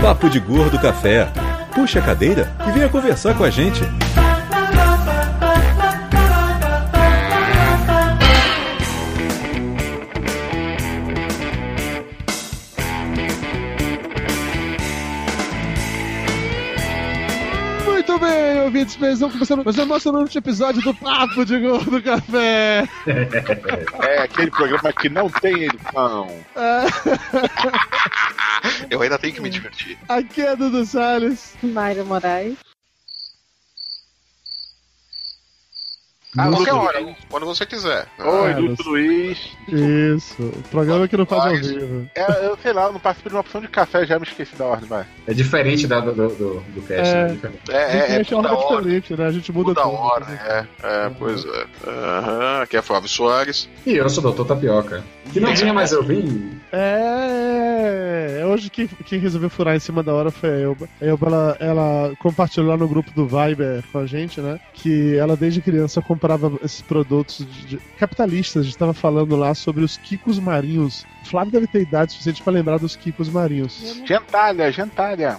Papo de Gordo Café. Puxa a cadeira e venha conversar com a gente. Muito bem, ouvintes, mas vamos começando mais um emocionante episódio do Papo de Gordo Café. É aquele programa que não tem edição. É, Eu ainda tenho que me divertir. aqui é Dudu Salles. Mayra Moraes. Ah, qualquer Lúcio hora, quando você quiser. Oi, Ah, Lúcio Luiz. Isso, o programa que não faz ao Mas- vivo. É, eu sei lá, eu não participei de uma opção de café, já me esqueci da ordem, vai. É diferente da, do, do, do, cast, É. né? Diferente. É, é, é Gente, a muda hora diferente, né? A gente muda Muda a tudo. hora, é. É, pois é. Aham, aqui é Flávio Soares. E eu sou o Doutor Tapioca. Que não vinha mais eu vim. É, hoje quem, quem resolveu furar em cima da hora foi a Elba. A Elba, ela, ela compartilhou lá no grupo do Viber com a gente, né? Que ela desde criança comprava esses produtos de- de- capitalistas. A gente tava falando lá sobre os quicos marinhos. O Flávio deve ter idade suficiente pra lembrar dos quicos marinhos. Gentalha, gentalha.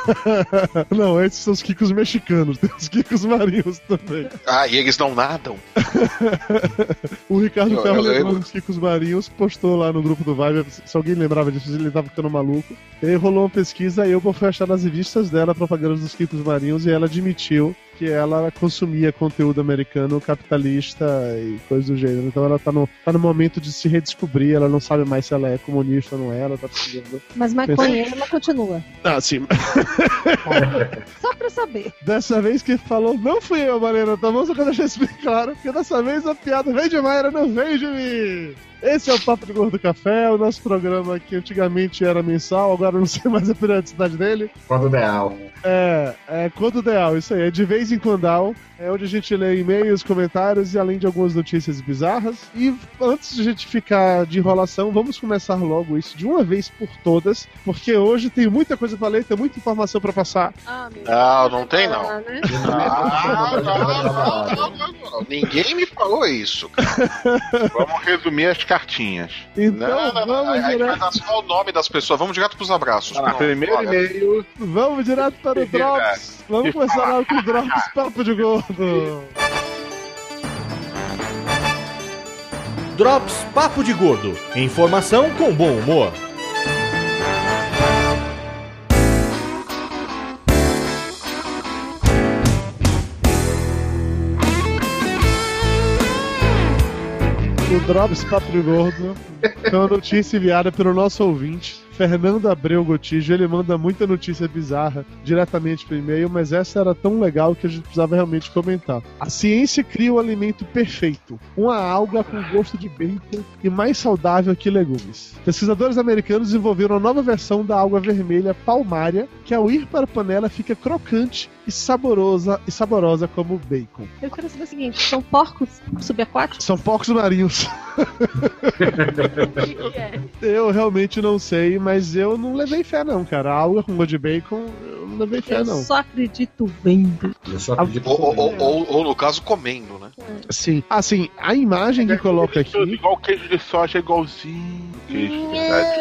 Não, esses são os quicos mexicanos. Tem os quicos marinhos também. Ah, e eles não nadam? O Ricardo Ferro eu lembro. dos Kikos Marinhos, postou lá no grupo do Vibe, se alguém lembrava disso, ele tava ficando maluco. E aí rolou uma pesquisa e eu foi achar nas revistas dela propagandas dos Kikos Marinhos e ela admitiu que ela consumia conteúdo americano capitalista e coisas do gênero. Então ela tá no, tá no momento de se redescobrir, ela não sabe mais se ela é comunista ou não é, ela tá precisando. Mas maconheira ela continua. Ah, sim. Só pra saber. Dessa vez que falou não fui eu, Marina, tá bom? Só que eu deixei isso bem claro, porque dessa vez a piada vem de Mayra, não vem de mim. Esse é o Papo de Gordo Café, o nosso programa que antigamente era mensal, agora eu não sei mais a periodicidade dele. Quando ideal. É, é quando ideal, isso aí, é de vez em quando, é onde a gente lê e-mails, comentários e além de algumas notícias bizarras. E antes de a gente ficar de enrolação, vamos começar logo isso de uma vez por todas, porque hoje tem muita coisa pra ler, tem muita informação pra passar. Ah, meu Não, não tem não. Ah, né? Ah, não, não, não, não, não. Ninguém me falou isso. cara. Vamos resumir as cartinhas. Então Não, não, não. vamos A gente vai direto, dar só o nome das pessoas. Vamos direto pros abraços. Pronto, Primeiro e-mail. vamos direto para o Drops. Vamos começar logo com o Drops Papo de Gordo. Drops Papo de Gordo. Informação com bom humor. O Drops Papo Gordo é uma notícia enviada pelo nosso ouvinte, Fernando Abreu Gotijo. Ele manda muita notícia bizarra diretamente por e-mail, mas essa era tão legal que a gente precisava realmente comentar. A ciência cria o alimento perfeito, uma alga com gosto de bacon e mais saudável que legumes. Pesquisadores americanos desenvolveram uma nova versão da alga vermelha palmária, que ao ir para a panela fica crocante e saborosa e saborosa como bacon. Eu quero saber o seguinte: são porcos subaquáticos? São porcos marinhos. O que que é? Eu realmente não sei, mas eu não levei fé não, cara. A alga com gosto de bacon, eu não levei fé Eu não. só acredito vendo. Eu só acredito Ou, ou, ou, ou, no caso, comendo, né? Sim. Assim, a imagem que coloca aqui. Igual queijo de soja, igualzinho. Queijo de verdade.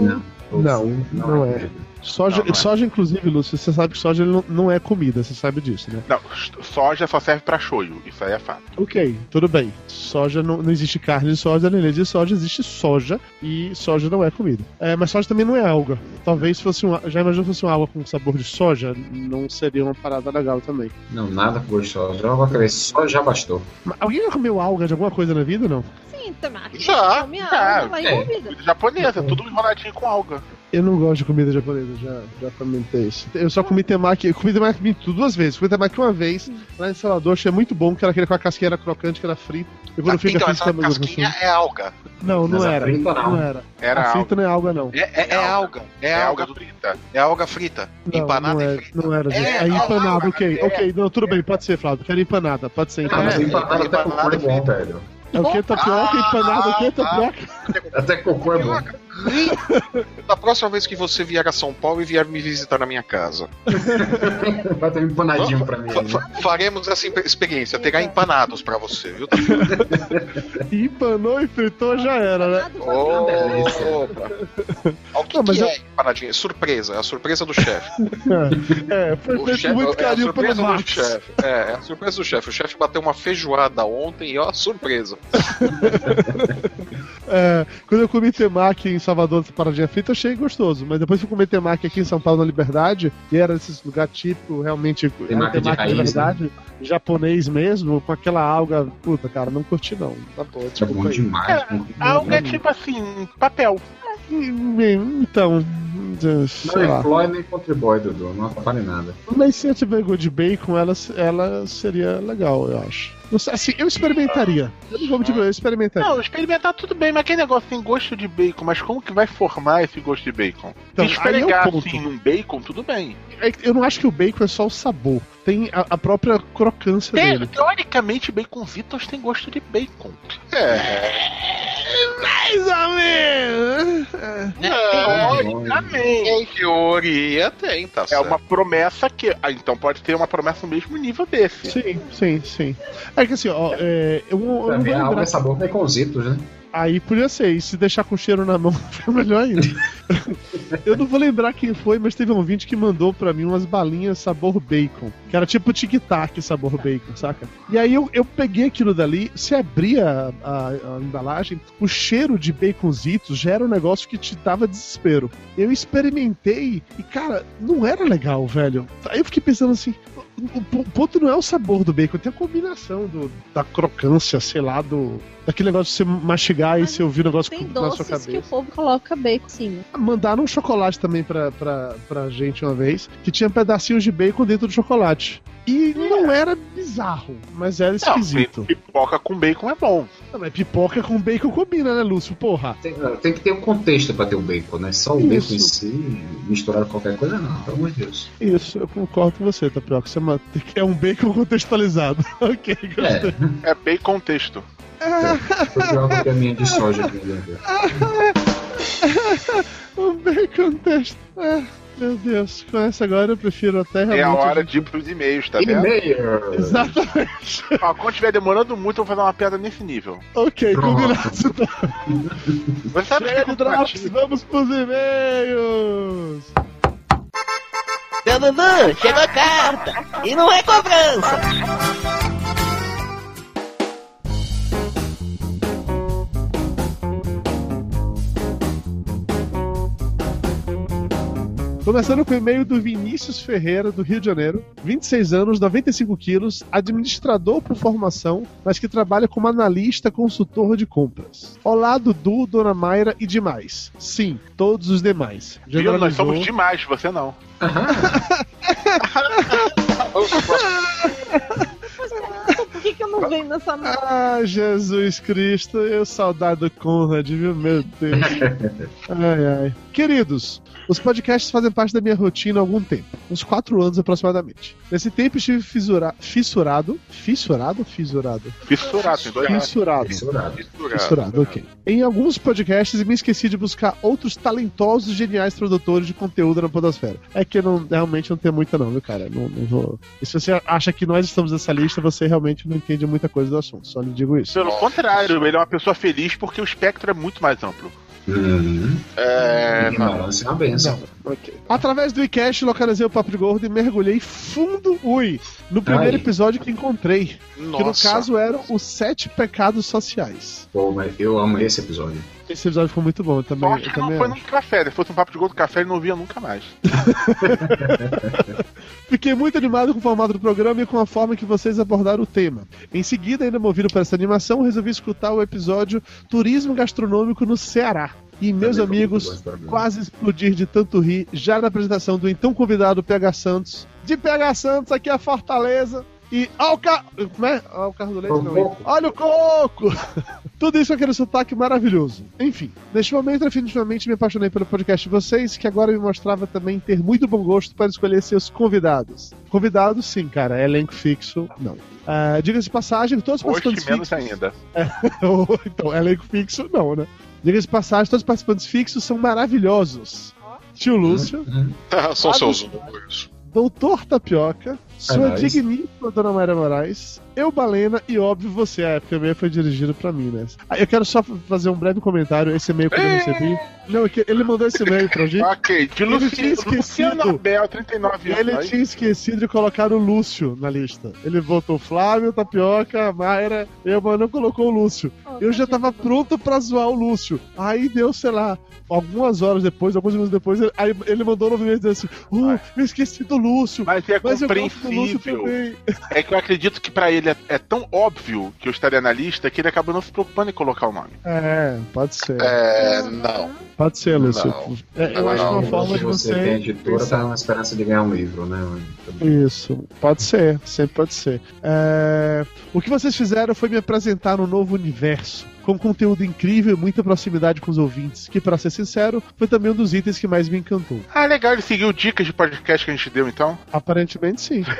Não, Não, não é. Soja, Não, não é. soja, inclusive, Lúcio, você sabe que soja não, não é comida, você sabe disso, né? Não, soja só serve pra shoyu. Isso aí é fato. Ok, tudo bem. Soja não, não existe carne de soja, nem leite de soja, existe soja e soja não é comida. É, mas soja também não é alga. Talvez fosse uma. Já imaginou fosse uma alga com sabor de soja? Não seria uma parada legal também. Não, nada com gosto de soja. Vou acreditar, só já bastou. Mas alguém já comeu alga de alguma coisa na vida não? Sim, tomate. Já, já, é. Comida japonesa, tudo enroladinho com alga. Eu não gosto de comida japonesa, já, já comentei isso. Eu só comi temaki, eu comi temaki duas vezes. Comi temaki uma vez, lá em Salvador, achei muito bom, que era aquele com a casquinha crocante, que era frito. E quando fica então, essa casquinha gostoso. é alga. Não, não a era. frita não. era. Era a alga. frita não é alga, não. É, é, é alga. É, É alga. alga frita. É alga frita. Não, Empanada não, é é, frita. não era, gente. É, É, empanada, alga, ok. é. Ok, não, tudo bem, pode ser, Flávio. Quero empanada, pode ser Ah, mas empanada. empanada é bom, velho. É o que? Tapioca, Ah, empanada, o que? ah, Tapioca? Até cocô é bom. Da próxima vez que você vier a São Paulo e vier me visitar na minha casa, Vai ter um empanadinho pra mim. fa- né? fa- faremos essa experiência. Terá empanados pra você, viu? Empanou e fritou, já era, né? Oh. O que, Não, mas que eu- é empanadinha? É surpresa, é a surpresa do chefe. É, foi O feito chefe- muito é a carinho pelo surpresa do Max. chefe. É, é a surpresa do chefe. O chefe bateu uma feijoada ontem e ó, surpresa. É, quando eu comi temaki em Salvador, essa paradinha frita, achei gostoso. Mas depois eu comi temaki aqui em São Paulo, na Liberdade, e era esse lugar típico, realmente, era Temaki de temaki de, raiz, né? verdade, japonês mesmo, com aquela alga. Puta, cara, não curti não. Tá bom, É bom aí. demais. A alga é tipo assim, papel. Então, sei Não lá. employ nem contribui, Dudu. Não atrapalha em nada. Mas se eu tiver gosto de bacon, ela, ela seria legal, eu acho. Sei, assim, eu experimentaria. Eu não vou mentir, eu experimentaria. Não, experimentar tudo bem, mas aquele negócio tem gosto de bacon, mas como que vai formar esse gosto de bacon? Então, Se é esfregar ponto. assim num bacon, tudo bem. É Eu não acho que o bacon é só o sabor. Tem a, a própria crocância Te- dele. teoricamente, baconzitos tem gosto de bacon. É, Mais ou menos. Teoricamente. em teoria tem, tá É certo. uma promessa que. Ah, então pode ter uma promessa no mesmo nível desse. Sim, sim, sim. É que assim, ó, é, eu, eu não vou lembrar. é sabor baconzitos, né? Aí podia ser, e se deixar com cheiro na mão, foi melhor ainda. eu não vou lembrar quem foi, mas teve um ouvinte que mandou pra mim umas balinhas sabor bacon. Que era tipo tic-tac sabor bacon, saca? E aí eu, eu peguei aquilo dali, se abria a- a embalagem, o cheiro de baconzitos já era um negócio que te dava desespero. Eu experimentei e, cara, não era legal, velho. Aí eu fiquei pensando assim. O o- ponto não é o sabor do bacon, tem a combinação do, da crocância, sei lá, do. Daquele negócio de você mastigar e Mas você ouvir o negócio Tem na sua doces que o cabeça. povo coloca bacon sim. Mandaram um chocolate também pra, pra, pra gente uma vez, que tinha pedacinhos de bacon dentro do chocolate. E não era bizarro, mas era esquisito. Não, pipoca com bacon é bom. Não, mas pipoca com bacon combina, né, Lúcio? Porra. Tem, tem que ter um contexto pra ter o bacon, né? Só o Isso. bacon em si, misturado com qualquer coisa, não. Pelo amor de Deus. Isso, eu concordo com você, Tapioca. Você é um bacon contextualizado. ok, gostei. É, É bacon texto. que a minha de soja aqui dentro. Um bacon texto. É, meu Deus, com essa agora eu prefiro até realmente. É a hora de ir pros e-mails, tá vendo? E-mail! Exatamente. Ó, quando estiver demorando muito, eu vou fazer uma piada nesse nível. Ok, Pronto. combinado. Você sabe Chega que de drops, vamos pros e-mails. Dudu, chegou a carta! E não é cobrança! Começando com o e-mail do Vinícius Ferreira, do Rio de Janeiro, 26 anos, 95 quilos, administrador por formação, mas que trabalha como analista consultor de compras. Olá, Dudu, Dona Mayra e demais. Sim, todos os demais. Viu? Nós somos demais, você não. Por que, que eu não venho nessa? Ah, Jesus Cristo, eu saudade do Conrad, viu? Meu Deus. Ai, ai. Queridos, os podcasts fazem parte da minha rotina há algum tempo, uns quatro anos aproximadamente. Nesse tempo estive fisura... fissurado. Fissurado ou fisurado? Fissurado, tem dois. Fissurado. Fissurado. Misturado. Fissurado, ok. Em alguns podcasts e me esqueci de buscar outros talentosos e geniais produtores de conteúdo na Podosfera. É que eu não, realmente não tem muita, não, viu, cara? Não, não vou. E se você acha que nós estamos nessa lista, você realmente não entende muita coisa do assunto. Só lhe digo isso. Pelo contrário, ele é uma pessoa feliz porque o espectro é muito mais amplo. Uhum. É, não. É uma benção. Ok. Através do iCast, localizei o Papo de Gordo e mergulhei fundo, ui, no primeiro Ai. episódio que encontrei. Que no Nossa. caso eram os sete pecados sociais. Pô, mas eu amo esse episódio. Esse episódio ficou muito bom eu também. Sorte Eu que não também foi acho. num café. Se fosse um papo de gol do café, ele não via nunca mais. Fiquei muito animado com o formato do programa e com a forma que vocês abordaram o tema. Em seguida, ainda movido por essa animação, resolvi escutar o episódio Turismo Gastronômico no Ceará. E meus Também amigos, quase explodir de tanto rir já na apresentação do então convidado PH Santos. De PH Santos, aqui é a Fortaleza. E. O carro. Como é? Ó o carro do leite, não. Olha o coco! Tudo isso com aquele sotaque maravilhoso. Enfim, neste momento, definitivamente me apaixonei pelo podcast de vocês, que agora me mostrava também ter muito bom gosto para escolher seus convidados. Convidados, sim, cara. Elenco fixo, não. Ah, Diga-se de passagem, todos os participantes menos fixos- ainda. Ou, então, elenco fixo, não, né? Diga-se de passagem, todos os participantes fixos são maravilhosos. Tio Lúcio, São seus números. Doutor Tapioca, sua nice. digníssima Dona Maria Moraes, eu, Balena e, óbvio, você. É, porque o e-mail foi dirigido pra mim, né? Ah, eu quero só fazer um breve comentário. Esse e-mail que eu recebi. Não, é que ele mandou esse e-mail pra gente. Ok, de Ele tinha esquecido. Luciano Abel, 39 anos. Ele aí. tinha esquecido de colocar o Lúcio na lista. Ele votou Flávio, Tapioca, Mayra, eu, mas não colocou o Lúcio. Eu já tava pronto pra zoar o Lúcio. Aí deu, sei lá, algumas horas depois, alguns minutos depois, ele, aí ele mandou um dizendo assim: Uh, eu esqueci do Lúcio. Mas é Mas eu gosto do Lúcio compreensível. também. É que eu acredito que pra ele é, é tão óbvio que eu estaria na lista que ele acabou não se preocupando em colocar o nome. É, pode ser. É, não. Pode ser, Lúcio. Não. É, eu Não, acho que uma forma de você você. tem editora, tá na esperança de ganhar um livro, né? Isso, pode ser, sempre pode ser. É, O que vocês fizeram foi me apresentar um novo universo, com conteúdo incrível e muita proximidade com os ouvintes, que, pra ser sincero, foi também um dos itens que mais me encantou. Ah, legal, ele seguiu dicas de podcast que a gente deu então. Aparentemente sim.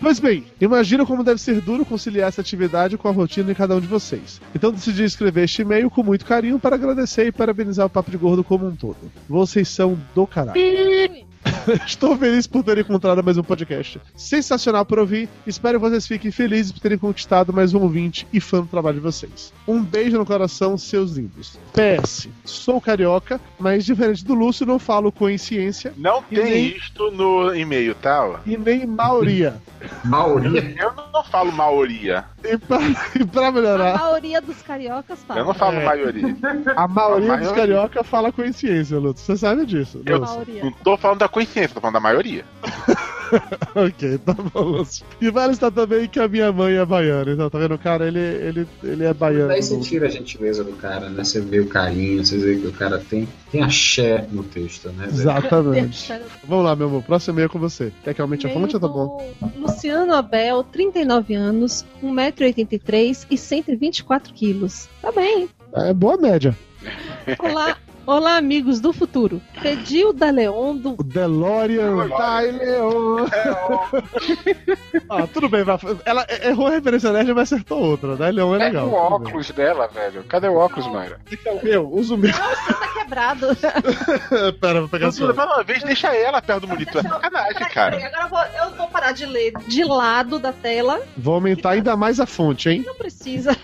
Pois bem, imagina como deve ser duro conciliar essa atividade com a rotina de cada um de vocês. Então decidi escrever este e-mail com muito carinho para agradecer e parabenizar o Papo de Gordo como um todo. Vocês são do caralho. Estou feliz por ter encontrado mais um podcast. Sensacional por ouvir. Espero que vocês fiquem felizes por terem conquistado mais um ouvinte e fã do trabalho de vocês. Um beijo no coração, seus lindos. PS, sou carioca, mas diferente do Lúcio, não falo com ciência Não tem nem- isto no e-mail, tá? e nem maioria. Maioria. Eu não falo maioria. E pra, e pra A melhorar, maioria dos cariocas fala. Eu não falo É. maioria. a maioria A dos maioria. carioca fala com ciência, Lúcio. Você sabe disso. Eu- Lúcio. Não tô falando da consciência, tô falando da maioria. ok, tá bom. E vale estar também que a minha mãe é baiana. Então, tá vendo? O cara, ele, ele, ele é baiano. Daí você tira a gentileza do cara, né? Você vê o carinho, você vê que o cara tem, tem axé no texto, né? Exatamente. Vamos lá, meu amor. Próximo e-mail é com você. Quer que aumente a fonte ou tá bom? Luciano Abel, 39 anos, 1,83m e 124 quilos. Tá bem. É boa média. Olá, olá amigos do futuro. Pedi o da Leon do O DeLorean Dai Leon. ah, tudo bem. Ela errou a referência nerd, mas acertou outra. Dai Leon é É legal. o óculos dela, velho. Cadê o óculos, Mayra? Então, eu uso o meu. tá quebrado. Pera, vou pegar só. mais uma vez, deixa ela perto do monitor. É sacanagem, cara. Agora eu vou, eu vou parar de ler de lado da tela. Vou aumentar ainda mais a fonte, hein? Não precisa.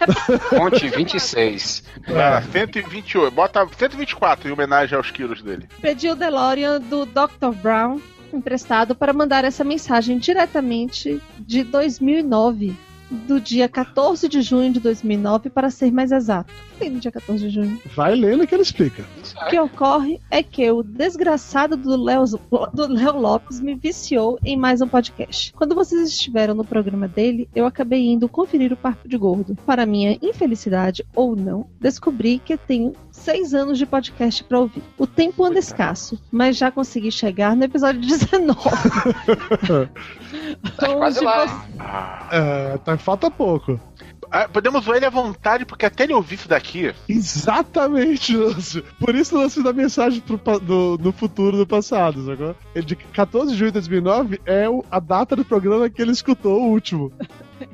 Fonte 26. Ah, 128. Bota 124 em homenagem aos quilos dele. Pedi o DeLorean do Dr. Brown emprestado para mandar essa mensagem diretamente de 2009, do dia 14 de junho de 2009, para ser mais exato. O que Tem no dia 14 de junho. Vai lendo que ele explica. O que ocorre é que o desgraçado do Léo, do Léo Lopes me viciou em mais um podcast. Quando vocês estiveram no programa dele, eu acabei indo conferir o Papo de Gordo. Para minha infelicidade ou não, descobri que tenho seis anos de podcast para ouvir. O tempo anda escasso, mas já consegui chegar no episódio 19. Tá quase onde lá. É, tá, falta pouco. Ah, podemos ver ele à vontade, porque até ele ouvir isso daqui. Exatamente, Lúcio. Por isso o lance da mensagem pro, do, no futuro do passado, sacou? Ele de 14 de junho de 2009 é o- a data do programa que ele escutou o último.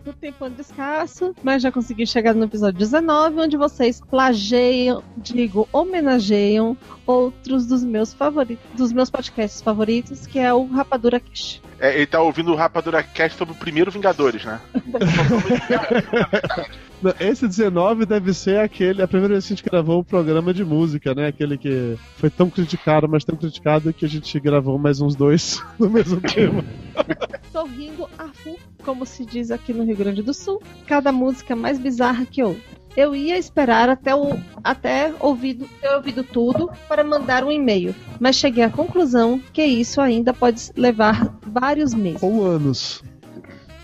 O tempo anda escasso, mas já consegui chegar no episódio 19, onde vocês plagiam, digo, homenageiam outros dos meus favoritos, dos meus podcasts favoritos, que é o Rapadura Cash. É, ele tá ouvindo o Rapadura Cast sobre o primeiro Vingadores, né? Esse 19 deve ser aquele, a primeira vez que a gente gravou o programa de música, né? Aquele que foi tão criticado, mas tão criticado que a gente gravou mais uns dois no mesmo tema. Sorrindo a full, como se diz aqui no Rio Grande do Sul, cada música mais bizarra que outra. Eu ia esperar até, o, até ouvido, ter ouvido tudo para mandar um e-mail, mas cheguei à conclusão que isso ainda pode levar vários meses. Ou anos.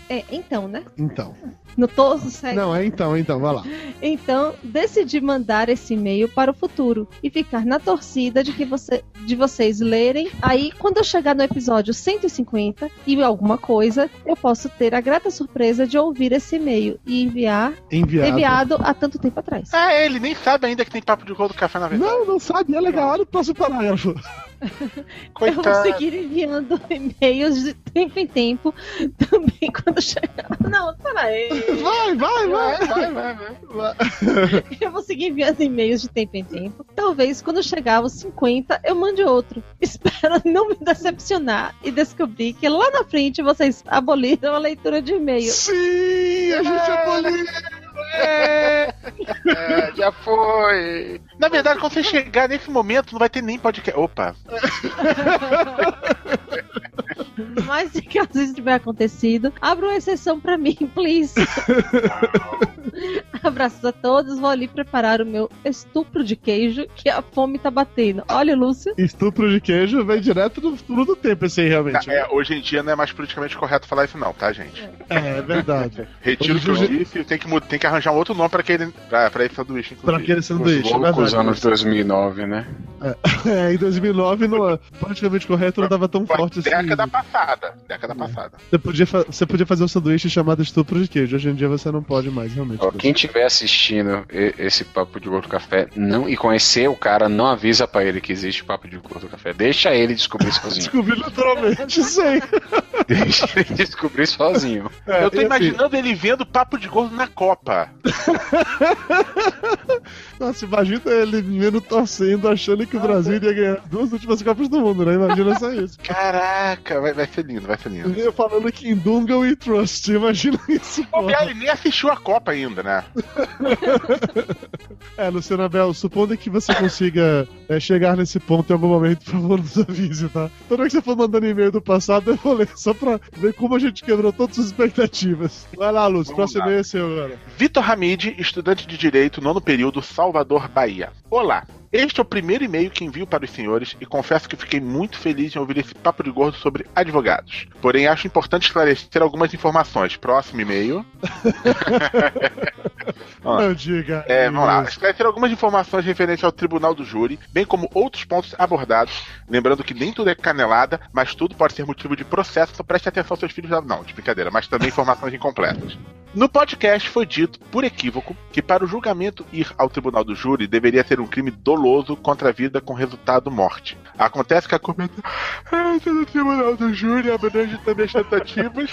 É, então, né? Então. No todo segue. Não, é então, então, vai lá. Então, decidi mandar esse e-mail para o futuro e ficar na torcida de que você, de vocês lerem. Aí, quando eu chegar no episódio 150 e alguma coisa, eu posso ter a grata surpresa de ouvir esse e-mail e enviar Enviado. enviado há tanto tempo atrás. Ah, é, ele nem sabe ainda que tem papo de gordo café na verdade. Não, não sabe, é legal. Olha o próximo parágrafo. Eu vou Coitado. seguir enviando e-mails de tempo em tempo também quando chegar. Não, peraí. Vai, vai, vai. Vai, vai, vai. Eu vou seguir enviando e-mails de tempo em tempo. Talvez quando chegar aos 50 eu mande outro. Espero não me decepcionar e descobrir que lá na frente vocês aboliram a leitura de e-mail. Sim, a gente aboliu. É, já foi. Na verdade, quando você chegar nesse momento, não vai ter nem podcast. Opa, Mas se caso isso tiver acontecido, abra uma exceção pra mim, please. Abraços a todos. Vou ali preparar o meu estupro de queijo, que a fome tá batendo. Olha, Lúcio. Estupro de queijo vem direto do futuro do tempo, esse aí, realmente. é, hoje em dia não é mais politicamente correto falar isso, não, tá, gente? É, é verdade. Retiro o que eu Hoje- disse, tem que, tem que arranjar um outro nome pra aquele, pra, pra esse sanduíche, Pra inclusive. aquele sanduíche, é Loucos verdade. anos 2009, né? É, em 2009, no, politicamente correto não tava tão Foi forte assim. década passada. Década passada. Você podia, você podia fazer um sanduíche chamado estupro de queijo. Hoje em dia você não pode mais, realmente. Ó, quem estiver assistindo esse Papo de Gordo Café não, e conhecer o cara, não avisa pra ele que existe Papo de Gordo Café. Deixa ele descobrir sozinho. Descobri naturalmente, sei. Deixa ele descobrir sozinho. É, eu tô assim, imaginando ele vendo papo de gordo na Copa. Nossa, imagina ele vendo torcendo, achando que o Brasil iria ganhar duas últimas Copas do Mundo, né? Imagina só isso. Caraca, vai, vai ser lindo, vai ser lindo. Eu falando que em Dunga e Trust, imagina isso, O ele nem assistiu a Copa ainda, né? É, Luciana Abel, supondo que você consiga é, chegar nesse ponto em algum momento, por favor, nos avise, tá? Toda vez que você for mandando e-mail do passado, eu vou ler, só pra ver como a gente quebrou todas as expectativas. Vai lá, Lúcio, Vamos próximo e-mail é seu agora. Vitor Hamid, estudante de Direito, nono período, Salvador, Bahia. Olá. Este é o primeiro e-mail que envio para os senhores e confesso que fiquei muito feliz em ouvir esse papo de gordo sobre advogados. Porém, acho importante esclarecer algumas informações. Próximo e-mail. Não diga. É, vamos lá. Esclarecer algumas informações referentes ao Tribunal do Júri, bem como outros pontos abordados. Lembrando que nem tudo é canelada, mas tudo pode ser motivo de processo, então preste atenção aos seus filhos. Não, de brincadeira, mas também informações incompletas. No podcast foi dito, por equívoco, que para o julgamento ir ao tribunal do júri deveria ser um crime doloso contra a vida com resultado morte. Acontece que a comenta ah, no tribunal do júri abrange também as tentativas.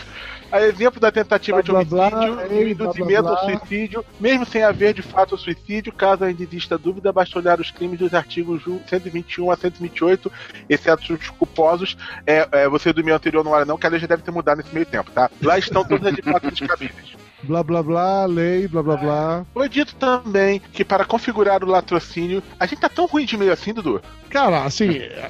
A exemplo da tentativa de Blá, blá, homicídio blá, e blá, blá, induzimento ao suicídio, mesmo sem haver de fato suicídio, caso ainda exista dúvida, basta olhar os crimes dos artigos ju- 121 a 128, exceto os culposos. É, é, você do meu anterior não olha não, que a lei já deve ter mudado nesse meio tempo, tá? Lá estão todas as hipóteses cabíveis. Blá blá blá, lei, blá blá blá. Foi dito também que para configurar o latrocínio. A gente tá tão ruim de meio assim, Dudu? Cara, assim,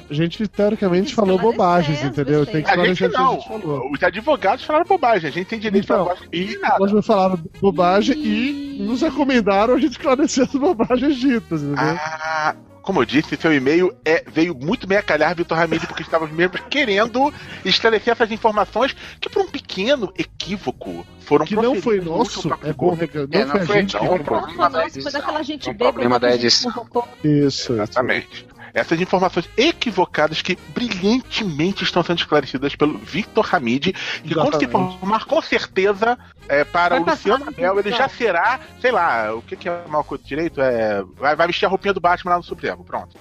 a gente teoricamente falou Esclarecer bobagens, as entendeu? Tem que A gente a não. gente falou. Os advogados falaram bobagem. A gente tem direito Então, a falar e nada. nós falaram bobagem e nos recomendaram a gente esclarecer as bobagens ditas, entendeu? Ah, como eu disse, seu e-mail é, veio muito bem a calhar, Vitor Ramírez, porque estávamos mesmo querendo esclarecer essas informações que, por um pequeno equívoco, foram que não foi nosso, é bom reclamar. Não É, não foi a foi, gente não. que foi daquela gente Um bêbada problema da edição. Isso. Exatamente. Essas informações equivocadas que brilhantemente estão sendo esclarecidas pelo Victor Hamid, que quando se Exatamente. informar com certeza é, para Vai o Luciano no Abel, ele já tribunal. será, sei lá, o que, que é mal com o direito? É, vai, vai vestir a roupinha do Batman lá no Supremo. Pronto.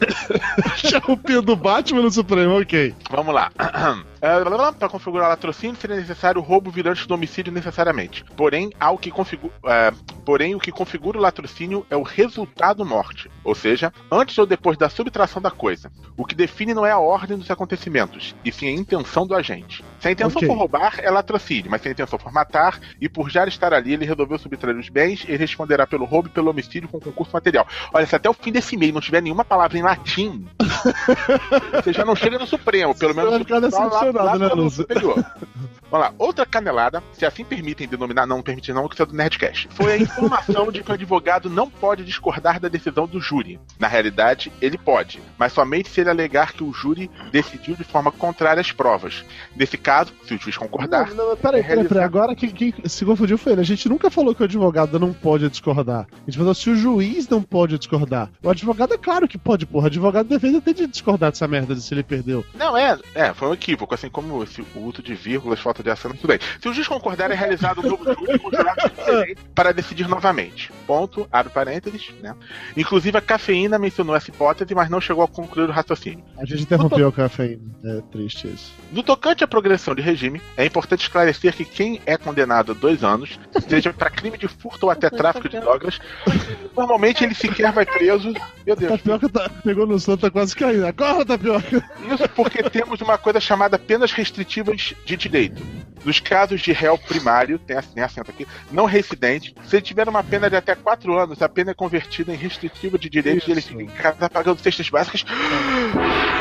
Já o Pio do Batman no Supremo, ok. Vamos lá. É, Para configurar o latrocínio seria necessário o roubo virante do homicídio necessariamente. Porém, ao que configu- é, porém, o que configura o latrocínio é o resultado morte, ou seja, antes ou depois da subtração da coisa. O que define não é a ordem dos acontecimentos, e sim a intenção do agente. Se a intenção Ok. for roubar, é latrocínio, mas se a intenção for matar, e por já estar ali ele resolveu subtrair os bens, ele responderá pelo roubo e pelo homicídio com concurso material. Olha, se até o fim desse e-mail não tiver nenhuma palavra em latim, você já não chega no Supremo, pelo menos Vai ficar lá- lá- decepcionado, né, Lúcio? Vamos lá, outra canelada, se assim permitem denominar, não permitir não, que isso é do Nerdcast. Foi a informação de que o advogado não pode discordar da decisão do júri. Na realidade, ele pode, mas somente se ele alegar que o júri decidiu de forma contrária às provas. Nesse caso, se o juiz concordar, Não, não, peraí, peraí, peraí. Agora quem, quem se confundiu foi ele. A gente nunca falou que o advogado não pode discordar. A gente falou se o juiz não pode discordar. O advogado é claro que pode, porra. O advogado defende até de discordar dessa merda de se ele perdeu. Não, é, é, foi um equívoco, assim como esse, o uso de vírgulas, falta dessa, tudo bem. Se o juiz concordar, é realizado um novo júri com jurados diferentes para decidir novamente. Ponto, abre parênteses, né? Inclusive, a cafeína mencionou essa hipótese, mas não chegou a concluir o raciocínio. A gente interrompeu a cafeína. É triste isso. No tocante à progressão de regime, é importante esclarecer que quem é condenado a dois anos, seja para crime de furto ou até tráfico de drogas, normalmente ele sequer vai preso. Meu Deus. Tapioca tá, pegou no som, tá quase caindo. Acorda, Tapioca! Isso porque temos uma coisa chamada penas restritivas de direito. Nos casos de réu primário, tem assim, acento aqui, não residente, se ele tiver uma pena de até 4 anos, a pena é convertida em restritiva de direito e ele fica em casa pagando cestas básicas,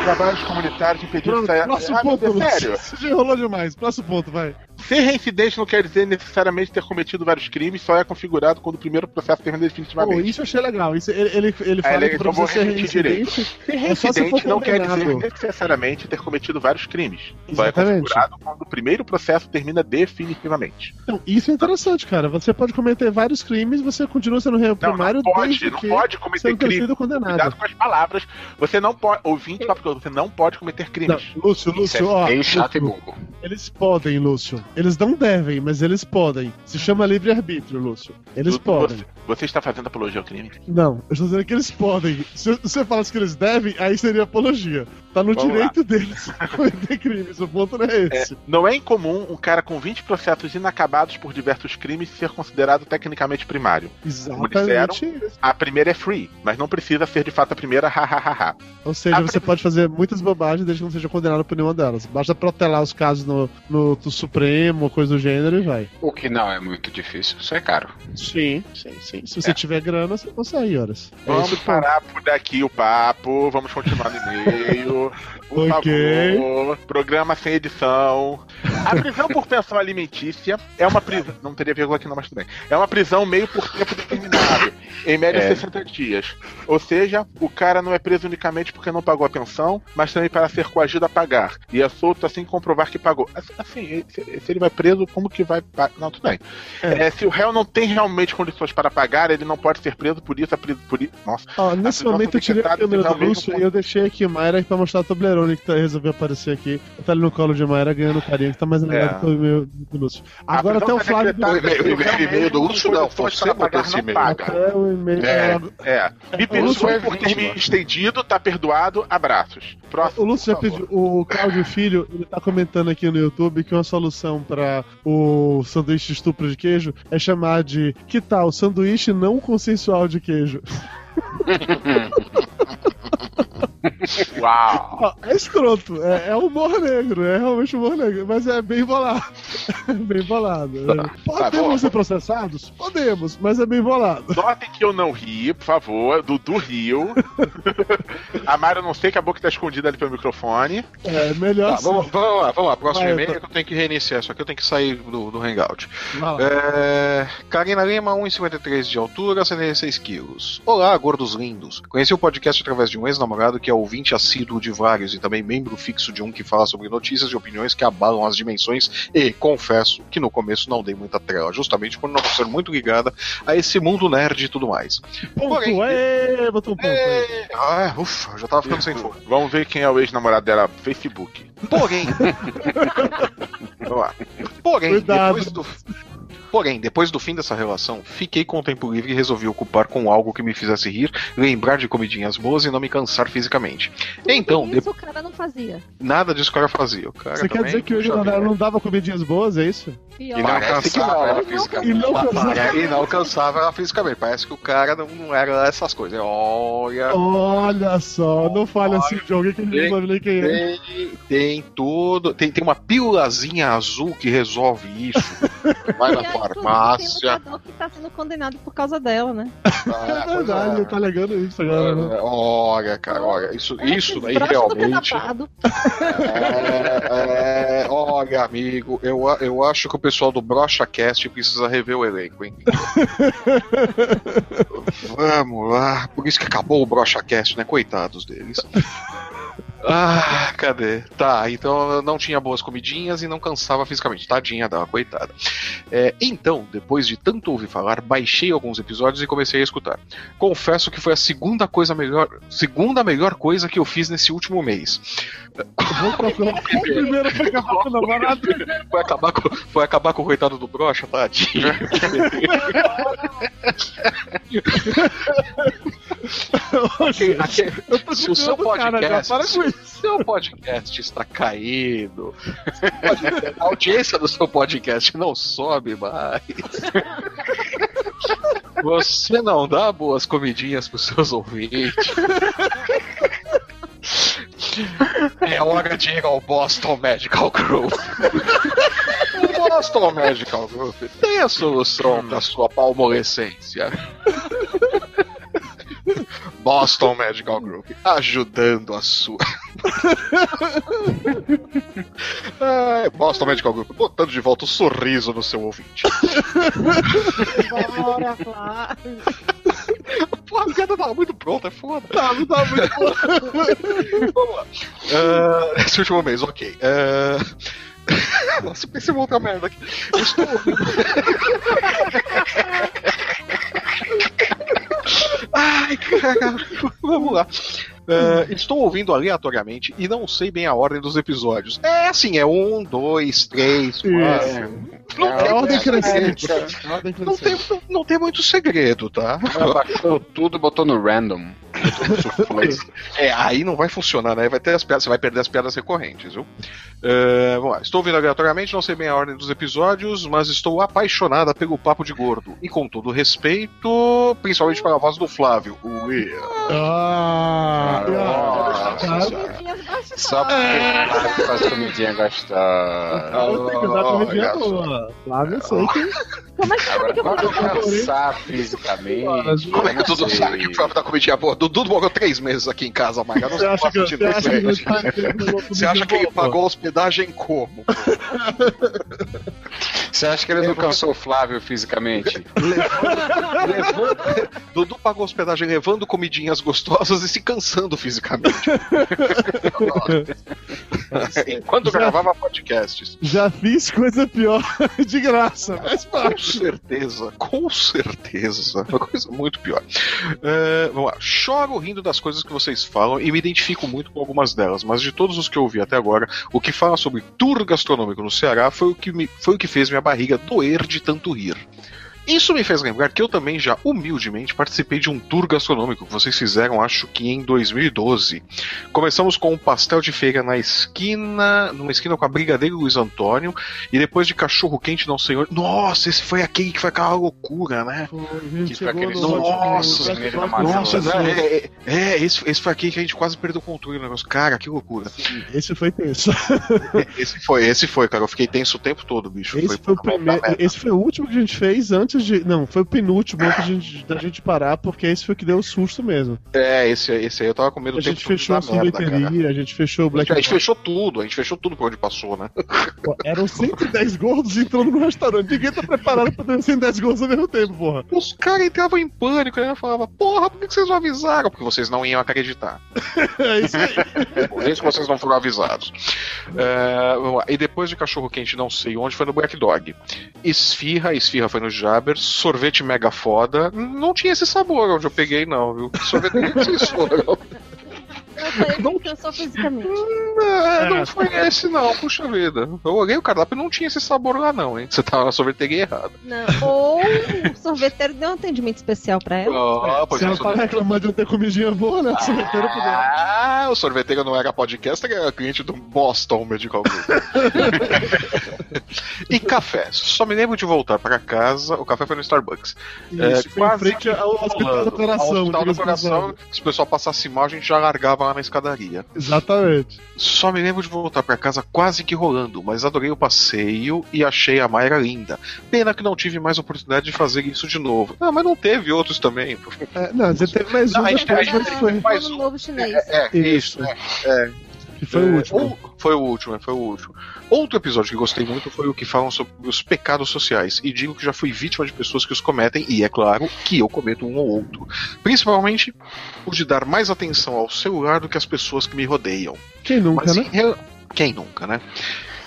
trabalhos comunitários impedidos de sair. Próximo Ah, ponto, Deus, sério? Você já enrolou demais. Próximo ponto, vai. Ser reincidente não quer dizer necessariamente ter cometido vários crimes, só é configurado quando o primeiro processo termina Pô, definitivamente. isso eu achei legal. Isso, ele, ele, ele É, fala ele- que pra você ser repetir direito. reincidente, Ser é reincidente for não quer dizer necessariamente ter cometido vários crimes. Só é Exatamente. configurado quando o primeiro processo termina definitivamente. Então, isso é interessante, cara. Você pode cometer vários crimes, você continua sendo réu Não, primário não pode, não que pode cometer não crime. sido condenado. Cuidado com as palavras. Você não pode. Ouvinte, você não pode cometer Não, crimes. Lúcio, Isso Lúcio, é ó. chato e Lúcio, bobo. Eles podem, Lúcio. Eles não devem, mas eles podem. Se chama livre-arbítrio, Lúcio. Eles Você- podem. Você está fazendo apologia ao crime? Não, eu estou dizendo que eles podem. Se você falasse que eles devem, aí seria apologia. Tá no Vamos direito deles cometer crimes. O ponto não é esse. Não é incomum um cara com 20 processos inacabados por diversos crimes ser considerado tecnicamente primário. Exatamente isso. A primeira é free, mas não precisa ser de fato a primeira, hahaha. Ou seja, A você pre- pode fazer muitas bobagens desde que não seja condenado por nenhuma delas. Basta protelar os casos no, no, do Supremo, coisa do gênero e vai. O que não é muito difícil. Isso é caro. Sim, sim, sim. Se você É. tiver grana, você consegue, horas. É Vamos isso, parar por daqui o papo, vamos continuar no e-mail. Por Ok. favor, programa sem edição. A prisão por pensão alimentícia é uma prisão. Não teria vírgula aqui, não, mas tudo bem. É uma prisão meio por tempo determinado, em média É. 60 dias. Ou seja, o cara não é preso unicamente porque não pagou a pensão, mas também para ser coagido a pagar. E é solto assim que comprovar que pagou. Assim, se ele vai preso, como que vai pagar? Não, tudo bem. É. É, se o réu não tem realmente condições para pagar, ele não pode ser preso, por isso a prisão. Por... Nossa. Ó, nesse momento eu tirei a câmera do Lúcio e eu deixei aqui Mayra pra mostrar a Toblerone que tá, resolveu aparecer aqui. Tá ali no colo de Mayra ganhando carinho, que tá mais legal É. que o e-mail do Lúcio. Agora A até o prisão Flávio. decretada O e-mail- o do Lúcio não, condições você para botou pagar, esse não e-mail. paga. Até o e-mail. É. É. Me perdoe por ter me estendido, tá perdoado. Abraços. Próximo. O Lúcio já pediu. O Cláudio Filho, ele tá comentando aqui no YouTube que uma solução pra o sanduíche de estupro de queijo é chamar de que tal sanduíche não consensual de queijo. Uau. É escroto, é, é humor negro, é realmente humor negro, mas é bem bolado. É bem bolado. Podemos bom. ser processados? Podemos, mas é bem bolado. Notem que eu não ri, por favor. Dudu riu. a Mara, eu não sei que a boca tá escondida ali pelo microfone. É melhor Tá, assim. vamos, vamos lá, vamos lá. Próximo Vai, e-mail vai. que eu tenho que reiniciar. Só que eu tenho que sair do, do Hangout. É... Karina Lima, 1,53 de altura, 76 quilos. Olá, gordos lindos. Conheci o podcast através de um ex-namorado que é ouvinte assíduo de vários e também membro fixo de um que fala sobre notícias e opiniões que abalam as dimensões e, confesso, que no começo não dei muita trela, justamente por não ser muito ligada a esse mundo nerd e tudo mais. Ponto, porém- ê, botou um ponto aí. É, ah, ufa, já tava ficando sem fome. Vamos ver quem é o ex-namorado dela Facebook. Porém. Vamos lá. Porém, Cuidado. depois do. Porém, depois do fim dessa relação, fiquei com o tempo livre e resolvi ocupar com algo que me fizesse rir, lembrar de comidinhas boas e não me cansar fisicamente. Então, de- Isso o cara não fazia. nada disso o cara fazia. O cara Você quer também, dizer que hoje vida. não dava comidinhas boas, é isso? E não não, ela? E fisicamente. não. E não cansava ela fisicamente. Parece que o cara não, não era essas coisas. Olha. Olha só, não fale assim de alguém que a gente não sabe nem quem é. Tem, tem tudo. Tem, tem uma pílulazinha azul que resolve isso. Vai E na aí, farmácia. Tem lutador que tá sendo condenado por causa dela, né? Ah, É pois verdade, é. tá alegando isso agora, né? É, Olha, cara, olha, isso, isso daí Brocha do realmente. É, é, olha, amigo, eu, eu acho que o pessoal do BrochaCast precisa rever o elenco, hein? Vamos lá. Por isso que acabou o BrochaCast, né? Coitados deles. Ah, cadê? Tá, então eu não tinha boas comidinhas e não cansava fisicamente. Tadinha dela, coitada. É, então, depois de tanto ouvir falar, baixei alguns episódios e comecei a escutar. Confesso que foi a segunda coisa melhor, segunda melhor coisa que eu fiz nesse último mês. Primeiro foi acabar com o namorado. Foi acabar com, foi acabar com o coitado do brocha, tadinho. Ok, aqui- Eu tô se o seu o cara já, podcast, para com se o seu podcast está caído, a audiência do seu podcast não sobe mais. Você não dá boas comidinhas pros seus ouvintes. É hora de ir ao Boston Medical Group. O Boston Medical Group tem a solução para sua palmolescência. Boston Medical Group ajudando a sua. Ah, Boston Medical Group botando de volta o sorriso no seu ouvinte. Bora, Flávio. Porra, a piada tava muito pronta, é foda. Tá, não tá muito bom. Vamos lá. Ah, esse último mês, ok. Ah, Nossa, eu pensei em outra merda aqui. Eu estou. Ai, cara, vamos lá. Ah, estou ouvindo aleatoriamente e não sei bem a ordem dos episódios. É assim, é um, dois, três, quatro. Não É tem a ordem crescente. ordem Não tem, não tem muito segredo, tá? Baixou tudo e botou no random. É, aí não vai funcionar, né? Vai ter as piadas, você vai perder as piadas recorrentes, viu? É, vamos lá. Estou ouvindo aleatoriamente, não sei bem a ordem dos episódios, mas estou apaixonada pelo papo de gordo. E com todo respeito, principalmente pela voz do Flávio. O Will. Ah, Só porque faz comidinha gastar. eu tenho que dar comidinha boa. Flávio, eu sei que. Como é que sabe que eu vou cansar fisicamente. Como é que o Dudu sei. sabe que o Flávio tá comidinha boa? Dudu morou três meses aqui em casa, mas eu não Você acha que, ideia. ele tá Você acha que ele pagou a hospedagem como? Você acha que ele não cansou o Flávio fisicamente? Dudu pagou hospedagem levando comidinhas gostosas e se cansando fisicamente. Enquanto Já- gravava podcasts. Já fiz coisa pior de graça, mas Com certeza, com certeza. Uma coisa muito pior. É, vamos lá. Choro rindo das coisas que vocês falam e me identifico muito com algumas delas, mas de todos os que eu ouvi até agora, o que fala sobre tour gastronômico no Ceará foi o que, me, foi o que fez minha barriga doer de tanto rir. Isso me fez lembrar que eu também já humildemente participei de um tour gastronômico que vocês fizeram, acho que em 2012. Começamos com um pastel de feira na esquina, numa esquina com a Brigadeiro Luiz Antônio, e depois de cachorro quente não senhor. Nossa, esse foi aquele que foi aquela loucura, né? Que foi chegou aquele no Nossa. Nossa, Nossa, é, é, é, esse, esse foi aquele que a gente quase perdeu o controle do negócio. Cara, que loucura. Esse foi tenso. Esse foi, esse foi, cara. Eu fiquei tenso o tempo todo, bicho. Esse foi o primeiro. Esse foi o último que a gente fez antes de. Não, foi o penúltimo antes de da gente parar, porque esse foi o que deu o susto mesmo. É, esse, esse aí eu tava com medo A o tempo gente fechou a sorveteria, a gente fechou o Black A gente fechou tudo, a gente fechou tudo por onde passou, né? Pô, Eram 110 gordos entrando no restaurante. Ninguém tá preparado pra ter 110 gordos ao mesmo tempo, porra. Os caras entravam em pânico, né? Falavam, porra, por que vocês não avisaram? Porque vocês não iam acreditar. É isso aí. Por isso que vocês não foram avisados. É, vamos lá. E depois de cachorro quente, não sei onde, foi no Black Dog. Esfirra, esfirra foi no Jabber. Sorvete mega foda. Não tinha esse sabor onde eu peguei, não, viu? Sorvete nem Não cansou fisicamente. É, não foi esse, não, puxa vida. Eu olhei o cardápio e não tinha esse sabor lá, não, hein? Você tava na sorveteria errada. Não. Ou o sorveteiro deu um atendimento especial pra ela. Ah, pois Se é, ela tá reclamando de não ter comidinha boa, né? Sorveteiro poder. Ah, o sorveteiro não era podcaster, era cliente do Boston Medical Group. e café. Só me lembro de voltar pra casa. O café foi no Starbucks. Isso, foi em frente ao Hospital do Coração. Ao Hospital do diga-se de Coração. passagem. Se o pessoal passasse mal, a gente já largava lá na escadaria. Exatamente. Só me lembro de voltar pra casa quase que rolando, mas adorei o passeio e achei a Mayra linda. Pena que não tive mais oportunidade de fazer isso de novo. Ah, mas não teve outros também. É, não, você teve mais Não, um a gente- depois, a gente mas foi. mais um. novo chinês. É, Isso. é, Que foi o último. Ou- foi o último, é, foi o último. Outro episódio que gostei muito foi o que falam sobre os pecados sociais. E digo que já fui vítima de pessoas que os cometem, e é claro que eu cometo um ou outro. Principalmente o de dar mais atenção ao celular do que às pessoas que me rodeiam. Quem nunca, Mas né? Quem nunca, né?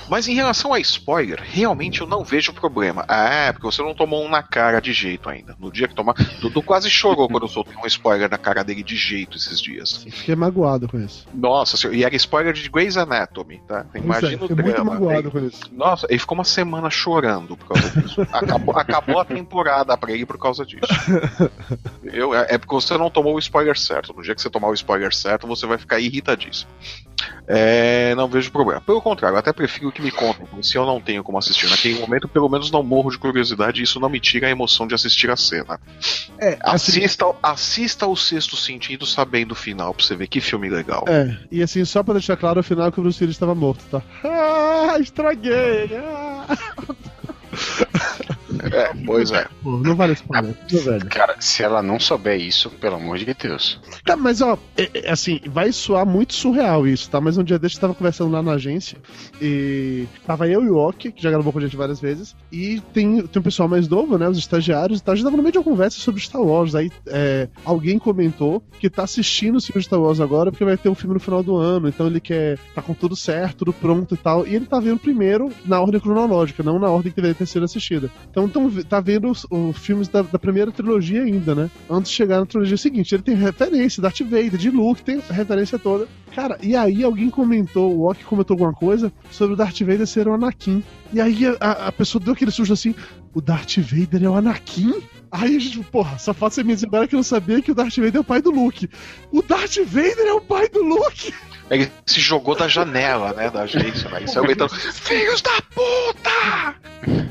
Mas em relação a spoiler, realmente eu não vejo problema. Ah, é, porque você não tomou um na cara de jeito ainda. No dia que tomar. Dudu quase chorou quando eu soltei um spoiler na cara dele de jeito esses dias. Fiquei magoado com isso. Nossa senhora, e era spoiler de Grey's Anatomy, tá? É, Imagina o fiquei muito drama. magoado com isso. Nossa, ele ficou uma semana chorando por causa disso. acabou, acabou a temporada pra ele por causa disso. Eu, é é porque você não tomou o spoiler certo. No dia que você tomar o spoiler certo, você vai ficar irritadíssimo. É, não vejo problema. Pelo contrário, até prefiro que me contem, porque se eu não tenho como assistir naquele momento, pelo menos não morro de curiosidade e isso não me tira a emoção de assistir a cena. É, assim, Assista, assista o sexto sentido sabendo o final pra você ver que filme legal. é, e assim, só pra deixar claro, o final que o Bruce Willis estava morto, tá? Ah, estraguei! Ah. É, pois é. Pô, não vale spoiler, meu velho. Cara, se ela não souber isso, pelo amor de Deus. Tá, mas ó, é- é, assim, vai soar muito surreal isso, tá? Mas um dia desse eu tava conversando lá na agência e tava eu e o Ok, que já gravou com a gente várias vezes, e tem, tem um pessoal mais novo, né? Os estagiários e tal. A gente tava no meio de uma conversa sobre Star Wars. Aí é, alguém comentou que tá assistindo o filme de Star Wars agora porque vai ter um filme no final do ano, então ele quer tá com tudo certo, tudo pronto e tal. E ele tá vendo primeiro na ordem cronológica, não na ordem que deveria ter sido assistida. Então tão, tá vendo os, os filmes da, da primeira trilogia ainda, né? Antes de chegar na trilogia seguinte. Ele tem referência, Darth Vader, de Luke, tem a referência toda. Cara, e aí alguém comentou, o Ok comentou alguma coisa sobre o Darth Vader ser o Anakin. E aí a, a- pessoa deu aquele susto assim: o Darth Vader é o Anakin? Aí a gente, porra, só falta você me dizer agora que eu não sabia que o Darth Vader é o pai do Luke. O Darth Vader é o pai do Luke! Ele se jogou da janela, né, da agência, né? E saiu gritando, filhos da puta!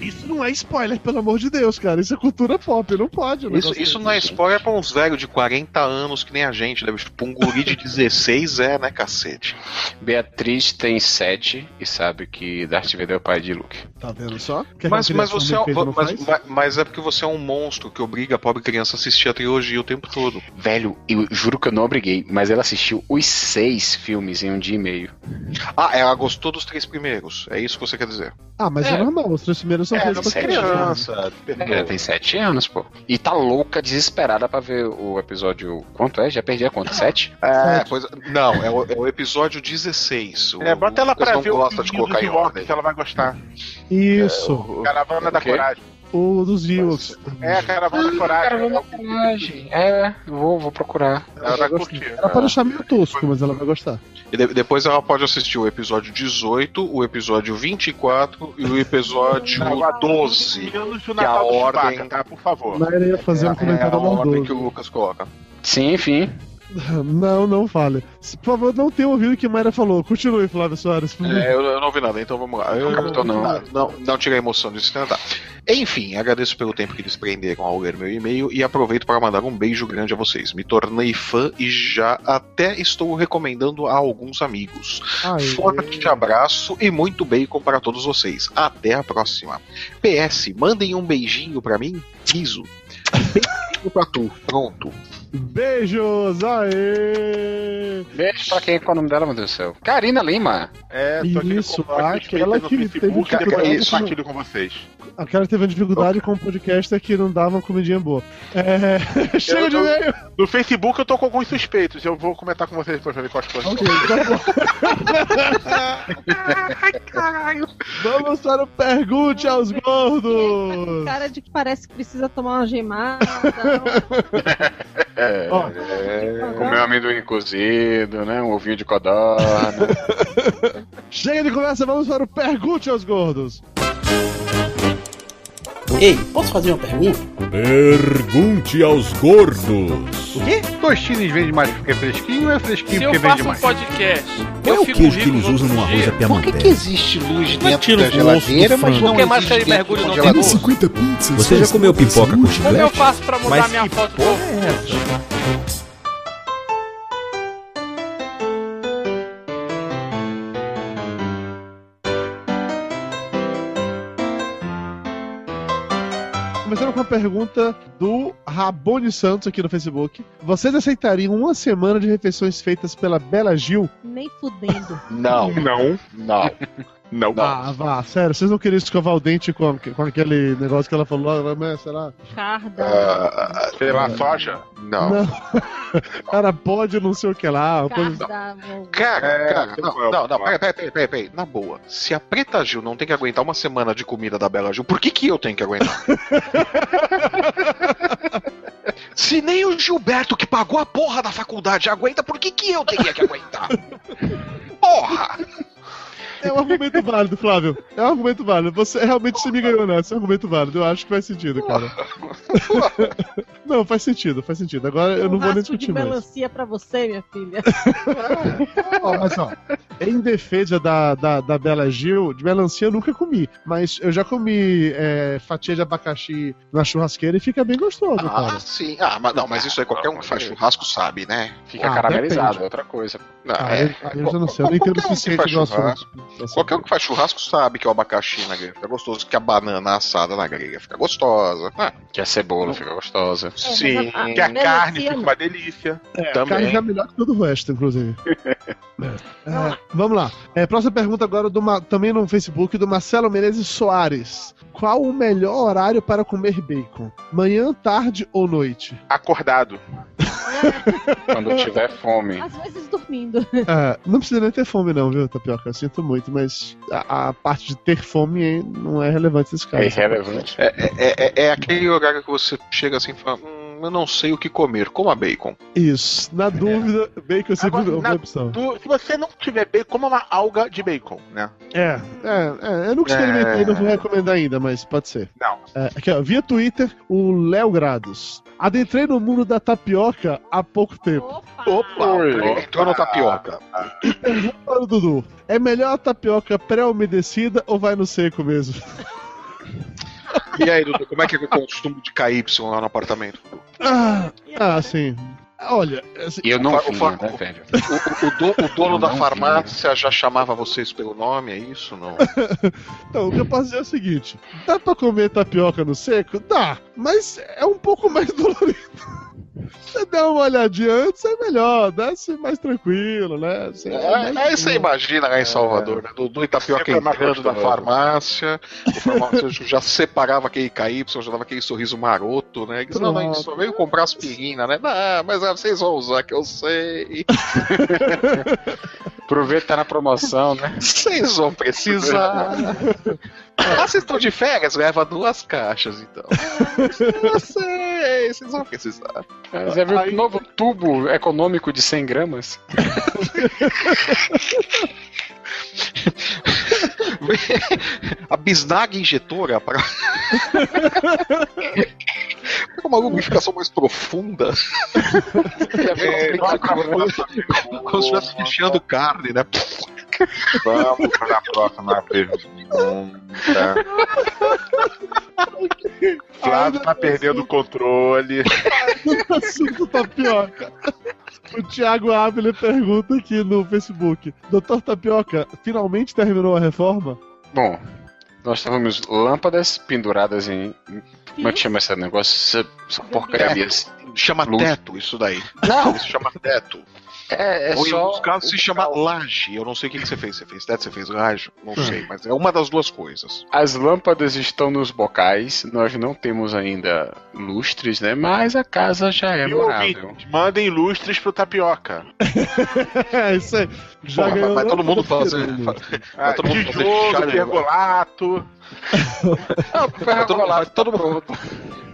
Isso não é spoiler, pelo amor de Deus, cara. Isso é cultura pop, não pode. Isso, isso não é spoiler pra uns velhos de 40 anos que nem a gente, né? Tipo, um guri de 16 é, né, cacete? Beatriz tem 7 e sabe que Darth Vader é o pai de Luke. Tá vendo só? Quer Mas, mas você é, mas, mas- mas é porque você é um monstro que obriga a pobre criança a assistir a trilogia o tempo todo. Velho, eu juro que eu não obriguei, mas ela assistiu os seis filmes em um dia e meio. Ah, ela gostou dos três primeiros. É isso que você quer dizer. Ah, mas é, É. normal, os três primeiros são É, não pra sei, criança. É, ela tem sete anos, pô. E tá louca, desesperada pra ver o episódio. Quanto é? Já perdi a conta. Sete? É, pois, não, é o, é o episódio 16. O, É, bota ela o pra não ver o gosta de colocar do em Rock ordem. que ela vai gostar. Isso, Caravana da o quê? Coragem. O dos Ewoks. É, a Caravana da Coragem. É, vou, vou procurar. Ela vai curtir. Ela pode achar meio tosco, mas ela vai gostar. E de- depois ela pode assistir o episódio 18, o episódio 24 e o episódio Não, agora, 12. Anos do Que a Natal do ordem- Chewbacca, tá? Por favor. Naira ia fazer um É a comentário ordem que o Lucas coloca. Sim, enfim. Não, não fale. Por favor, não tenha ouvido o que Mayra falou. Continue, Flávio Soares. É, eu, eu não vi nada, então vamos lá. Eu, Não captou, não. Não, não, não tirei a emoção disso tentar. Enfim, agradeço pelo tempo que eles prenderam ao ler meu e-mail e aproveito para mandar um beijo grande a vocês. Me tornei fã e já até estou recomendando a alguns amigos. Aê. Forte abraço e muito bacon para todos vocês. Até a próxima. PS, mandem um beijinho pra mim. Riso. Beijinho pra tu. Pronto. Beijos! Aê! Beijo pra quem? Qual é o nome dela, meu Deus do céu? Karina Lima. É, tô aqui Isso, aquela no que Facebook, teve que depois eu dificuldade com- compartilho com vocês. Aquela que teve uma dificuldade com o podcaster que não dava uma comidinha boa. É... Chega de e-mail! No Facebook eu tô com alguns suspeitos. Eu vou comentar com vocês depois pra ver quais coisas. Ok, tá bom. Vamos para o Pergunte aos Gordos! Cara de que parece que precisa tomar uma gemada. É, Ó. é, comeu amendoim cozido, né? Um ovinho de codorna. Chega de conversa, vamos para o Pergunte aos Gordos! Ei, posso fazer uma pergunta? Pergunte aos gordos. O quê? Tostines vende mais porque é fresquinho ou é fresquinho Se porque eu vende faço um mais? podcast, Qual é eu o queijo que eles usam no arroz à Por que, que piamanteca? existe luz Mas dentro da do geladeira, mas não Por que mais existe dentro do mergulha no congelador? teu 50 pizzas. Você já comeu pipoca com Como eu chiclete? faço pra mudar Mas minha foto? porra é essa? Começando com a pergunta do Rabone Santos aqui no Facebook. Vocês aceitariam uma semana de refeições feitas pela Bela Gil? Nem fudendo. Não. Não. Não. Não. Ah, vá, sério, vocês não queriam escovar o dente com, com aquele negócio que ela falou, ah, mas será? Carda. Ah, Pela soja? não. Não. Cara, pode não sei o que lá. coisa- Cara, É, cara, não, não, não, peraí, peraí, peraí, peraí, peraí, na boa. Se a Preta Gil não tem que aguentar uma semana de comida da Bela Gil, por que que eu tenho que aguentar? Se nem o Gilberto, que pagou a porra da faculdade, aguenta, por que que eu teria que aguentar? Porra! É um argumento válido, Flávio. É um argumento válido. Você realmente você me ganhou nessa. É um argumento válido. Eu acho que faz sentido, cara. não, faz sentido, faz sentido. Agora eu não vou nem Um rasgo de discutir mais. melancia pra você, minha filha. Ó, mas ó, em defesa da, da, da Bela Gil, de melancia eu nunca comi. Mas eu já comi é, fatia de abacaxi na churrasqueira e fica bem gostoso, Ah, cara. sim. Ah, mas não, mas isso aí qualquer um que faz churrasco sabe, né? Fica Ah, caramelizado, depende. é outra coisa. Não, Ah, é. eu, aí eu já não sei, eu nem entendo o Qualquer um que suficiente assunto. churrasco. Qualquer um que faz churrasco sabe que o abacaxi na grelha fica gostoso, que a banana assada na grelha fica gostosa. Ah, Que a cebola fica gostosa. Sim. mas a- Que a Melancia carne fica não. uma delícia. É, a Também. carne já é melhor que todo o resto, inclusive. É, vamos lá. É, próxima pergunta agora do também no Facebook do Marcelo Menezes Soares. Qual o melhor horário para comer bacon? Manhã, tarde ou noite? Acordado. Quando tiver fome. Às vezes dormindo. É, não precisa nem ter fome, não, viu, Tapioca? Eu sinto muito, mas a, a parte de ter fome não é relevante nesse caso. É irrelevante. É, é, é, é aquele horário que você chega assim e fala: hum, eu não sei o que comer, coma bacon. Isso. Na dúvida, bacon é segunda Agora, na- opção. Tu- se você não tiver bacon, coma uma alga de bacon, né? É, é, é, eu nunca experimentei, É. não vou recomendar ainda, mas pode ser. Não. É, aqui, ó, via Twitter, o Léo Grados. Adentrei no mundo da tapioca há pouco tempo. Opa! Entrou no tapioca. Para o Dudu, é melhor a tapioca pré-umedecida ou vai no seco mesmo? E aí, Dudu, como é que é o consumo de KY lá no apartamento? Ah, ah sim. Olha, assim, eu não O vi, fa- né, velho? O, o do- o dono Eu da vi. farmácia já chamava vocês pelo nome, é isso? Não? então, o que eu posso dizer é o seguinte: dá pra comer tapioca no seco? Dá, mas é um pouco mais dolorido. Você dá uma olhadinha antes, é melhor, desce mais tranquilo, né? Assim, É, mais- aí você imagina lá em Salvador, né? Dudu Tapioca Sempre é mais entrando na gostoso. farmácia, o farmacêutico já separava aquele KY, já dava aquele sorriso maroto, né? Disse, não, não, só veio comprar aspirina, né? Não, mas ah, vocês vão usar que eu sei. Aproveita tá na promoção, né? Vocês vão precisar. Ah, vocês estão de férias? Leva duas caixas, então. Eu sei, vocês vão precisar. Você viu o novo tubo econômico de 100 gramas? A bisnaga injetora para. uma lubrificação mais profunda. É, próxima Como se estivesse recheando carne, né? Vamos para a próxima pergunta. Flávio tá perdendo o controle. assunto tapioca. O Thiago Abel pergunta aqui no Facebook: Doutor Tapioca, finalmente terminou a reforma? Bom, nós tínhamos lâmpadas penduradas em. Como é que chama esse negócio? Essa, essa porcaria. Chama Luz. teto isso daí. Não, Isso chama teto. É, é Ou em só. alguns casos se chama cal- laje. Eu não sei o que, que você fez. Você fez teto, você fez laje? Não sei, mas é uma das duas coisas. As lâmpadas estão nos bocais, nós não temos ainda lustres, né? Mas a casa já é morável. ouvintes, mandem lustres pro tapioca. É, isso aí. Já Porra, vai, vai todo mundo fazer. Vai Ah, todo mundo fazer tijolo, pergolato. Não, Vai todo, vai todo mundo,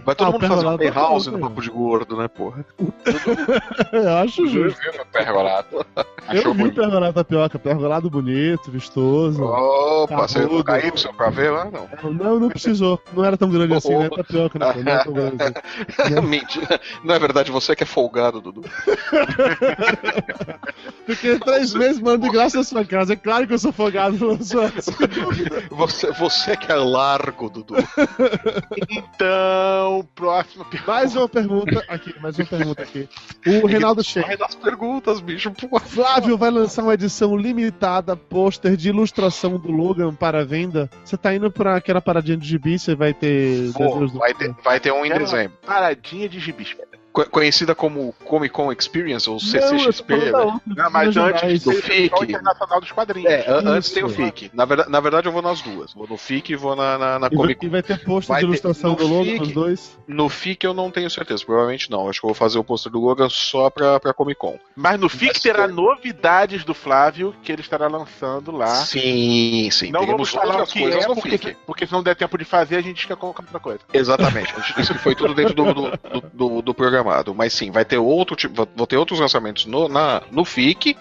vai todo Ah, o mundo fazer pergolado uma house é no papo de gordo, né, porra? Eu acho Eu justo. vi meu pergolado. Eu Achou não vi bonito. pergolado tapioca, pergolado bonito, vistoso. Opa, Tá você não rudo. KY pra ver lá? Não. Não, não precisou. Não era tão grande assim, né? Tapioca, né? Não era tão grande assim. Mentira. Não é verdade, você que é folgado, Dudu. Fiquei três meses morando de graça na sua casa. É claro que eu sou folgado na sua. Você, você que é largo, Dudu. Então, próxima pergunta. Mais uma pergunta aqui, mais uma pergunta aqui. O Reinaldo Sheik. Vai das perguntas, bicho, pô. Flávio Flávio vai lançar uma edição limitada, pôster de ilustração do Logan para venda. Você tá indo pra aquela paradinha de gibi, você vai ter. Do- vai, ter, vai ter um em dezembro. Paradinha de gibis. Co- Conhecida como Comic Con Experience ou Não, CCXP. falando da né? Não, mas antes do FIC. Internacional dos Quadrinhos. É, an- antes Isso. tem o FIC. Na verdade, na verdade, eu vou nas duas. Vou no FIC e vou na, na, na E vai, Comic e Con. vai ter Vai de ilustração do Logan nos dois. No FIC eu não tenho certeza, provavelmente não. Acho que eu vou fazer o pôster do Logan só pra, pra Comic Con. Mas no FIC Mas terá novidades do Flávio que ele estará lançando lá. Sim, sim. Não vamos falar o que coisas é, no porque, FIC. porque se não der tempo de fazer, a gente quer colocar outra coisa. Exatamente. Que foi tudo dentro do, do, do- do- do programado. Mas sim, vai ter outro tipo. Vou ter outros lançamentos no, na, no FIC.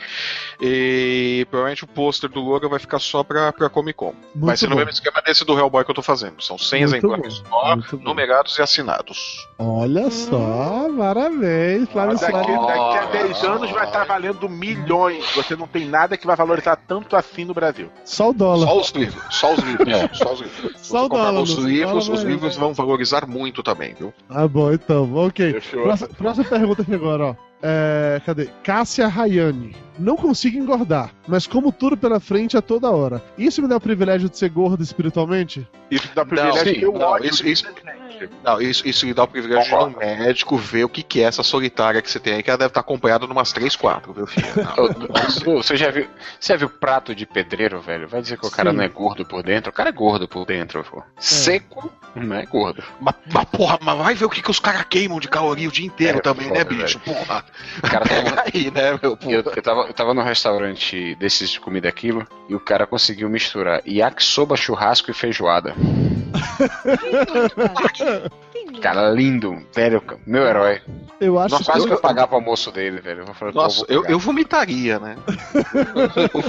E provavelmente o pôster do Logan vai ficar só pra, pra Comic Con. Muito vai ser no bom. mesmo esquema desse do Hellboy que eu tô fazendo. São 100 Muito exemplares bom, só, muito bom. numerados e assinados. Olha só, parabéns, Flávio Daqui, daqui a 10 anos vai estar valendo milhões. Você não tem nada que vai valorizar tanto assim no Brasil. Só o dólar. Só os livros. Só os livros. Só os livros. Só o dólar, os livros, dólar os livros vão valorizar muito também, viu? Ah, bom, então, ok. Fechou. Próxima, próxima pergunta aqui agora, ó. É, cadê? Cássia Rayane. Não consigo engordar, mas como tudo pela frente a toda hora. Isso me dá o privilégio de ser gordo espiritualmente? Isso dá privilégio sim, de ter o não, isso- de isso-. Não, isso, isso lhe dá o privilégio de no médico ver o que, que é essa solitária que você tem aí, que ela deve estar acompanhada de umas 3, 4, viu, filho? Não. Você já viu, você já viu prato de pedreiro, velho? Vai dizer que o cara Sim. não é gordo por dentro? O cara é gordo por dentro, pô. Seco, não é gordo. mas, mas, porra, mas vai ver o que, que os caras queimam de caloria o dia inteiro É, também, né, bicho? Porra. O cara tava, Aí, né, meu? eu, eu, tava, eu tava num restaurante desses de comida aquilo e o cara conseguiu misturar yakisoba, churrasco e feijoada. Cara, lindo, velho, meu herói. Eu acho Nossa, quase que que eu pagava o almoço dele, velho. Eu vou falar, Nossa, eu, eu vomitaria, né?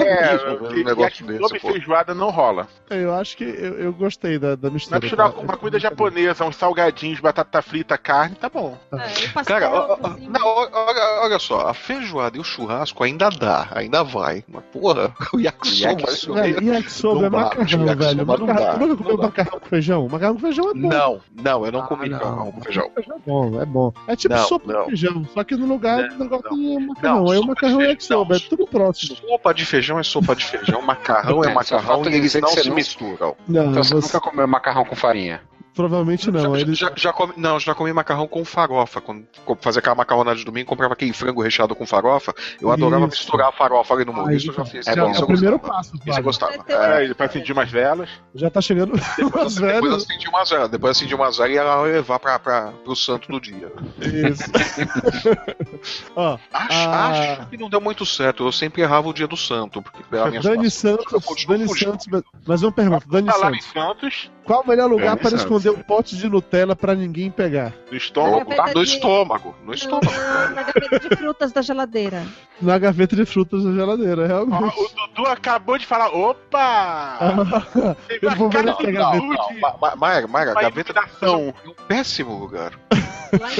É, e, negócio e desse, e pô. feijoada não rola. eu acho que eu, eu gostei da, da mistura. Vai misturar tá? uma comida japonesa, uns salgadinhos, batata frita, carne, tá bom. É, Cara, ó, ó, assim, não, olha, olha só, a feijoada e o churrasco ainda dá, ainda vai. Mas, porra, o yakisoba... Yakisoba. Velho, yakisoba é macarrão, velho. não Macarrão, dá, nunca não comeu dá. macarrão com feijão? Macarrão com feijão é bom. Não, não, eu não comi não. macarrão com feijão. Feijão é bom, é bom. É tipo Não, sopa não. de feijão, só que no lugar do negócio não. é macarrão. Aí o macarrão é feijão, yakisoba, é tudo próximo. Sopa de feijão é sopa de feijão, macarrão é, É, só macarrão falta e eles dizer que não se misturam. Não, Então você você- nunca comeu macarrão com farinha? Provavelmente não. já, Ele... já, já comi, não, já comi macarrão com farofa. Quando fazia aquela macarronada de domingo, comprava aquele frango recheado com farofa. Eu adorava Isso. misturar a farofa ali no molho. Isso eu já fiz. é bom. é o gostava. primeiro passo, Isso eu gostava. É, ele vai acender umas velas. Já tá chegando Depois, umas depois acendi umas velas. Depois acendi umas velas e ela ia levar pra, pra, pro santo do dia. Isso. Ó, Acho, Ah. acho que não deu muito certo. Eu sempre errava o dia do santo. Porque pela minha Dani Santos, Dani fugindo. Santos, mas- uma pergunta, Dani Santos, Santos, qual o melhor lugar Dani para esconder um pote de Nutella pra ninguém pegar? no estômago. Gaveta No estômago. No estômago. Na, na gaveta de frutas da geladeira. Na gaveta de frutas da geladeira, realmente. o Dudu acabou de falar, opa! Teve Eu vou ver essa gaveta. saúde, Ma- ma- Maera, Maera, uma gaveta iluminação. é um péssimo lugar.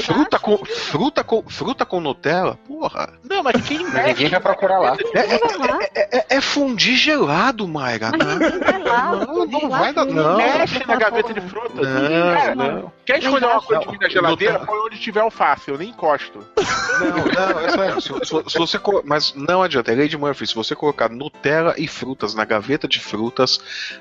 Fruta com, fruta com, fruta com Nutella? Porra. Não, mas quem Mas mexe? ninguém vai procurar lá. vai lá. É, é, é fundir gelado, Maera. Mas ninguém vai lá. Não, não Lá vai dar, não. Na aquela gaveta de frutas. Não, Cara, não. Quer escolher uma coisa Não, de mim na geladeira? Põe onde tiver alface, eu nem encosto. Não, não, é sério. Se, se- se você, mas não adianta, é Lady Murphy. Se você colocar Nutella e frutas na gaveta de frutas,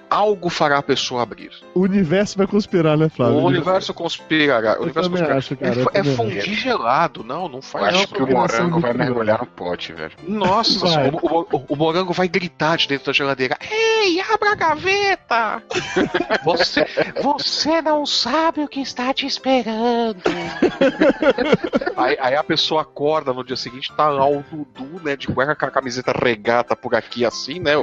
algo fará a pessoa abrir. O universo vai conspirar, né, Flávio? o universo conspirará. O Eu universo conspirará. acho, cara, é, eu é fundir gelado. Não, não Eu faz acho isso. que o morango vai mergulhar no pote, velho. Nossa, Vai. senhora, o, o- o- o morango vai gritar de dentro da geladeira. Ei, abra a gaveta! Você, você não sabe o que está te esperando. aí, aí a pessoa acorda no dia seguinte, tá lá o Dudu, né, de cueca com a camiseta regata por aqui assim, né? O,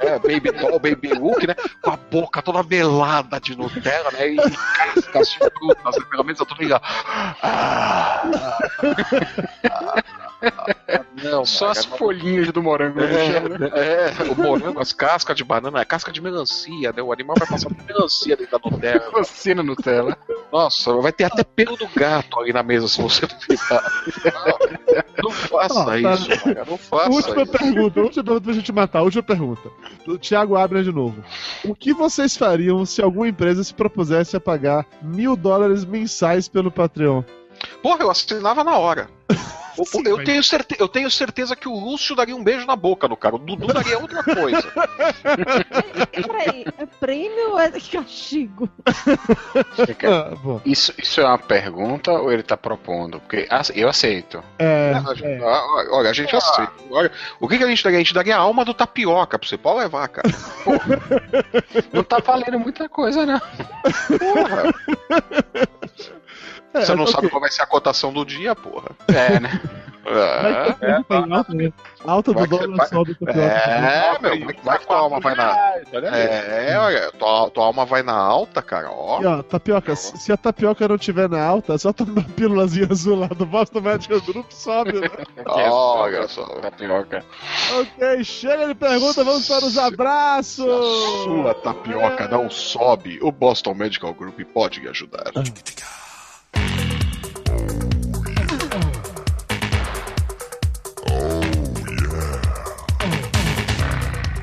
é, baby doll, baby look, né? Com a boca toda melada de Nutella, né? E cascas de frutas, né? Pelo menos eu tô ligado. Ah, não, Só as não- folhinhas do morango né? é, é, o morango, as cascas de banana, é casca de melancia, né? O animal vai passar por melancia dentro da Nutella. Você na Nutella. Nossa, vai ter até pelo do gato ali na mesa se você não ficar. Não, não faça Ah, tá. isso, Maga, não faça Última isso. pergunta, última pergunta pra gente matar, última pergunta. Do Thiago Abra de novo. O que vocês fariam se alguma empresa se propusesse a pagar mil dólares mensais pelo Patreon? Porra, eu assinava na hora. O- o- eu, tenho certe- eu tenho certeza que o Lúcio daria um beijo na boca no cara. O Dudu daria outra coisa. Peraí, é prêmio ou é castigo? Ah. Isso, isso é uma pergunta ou ele tá propondo? Porque eu aceito. É, Ah, ah, Olha, a gente aceita. Olha, o que, que a gente daria? A gente daria a alma do tapioca pra você. Pode levar, cara. Não tá valendo muita coisa, né? Porra. É, Você não sabe qual vai ser a cotação do dia, porra. É, né? É, Vai ter alta, né? Alta do Vai que dólar vai- sobe tapioca. é meu, vai que tua alma vai na. É, olha, tua, tua alma vai na alta, cara, ó. E ó, tapioca, se se a tapioca não tiver na alta, só toma uma pílulazinha azul lá do Boston Medical Group, sobe, né? Olha só. Tapioca. ok, chega de pergunta, vamos para os abraços! Sua tapioca não sobe. O Boston Medical Group pode lhe ajudar.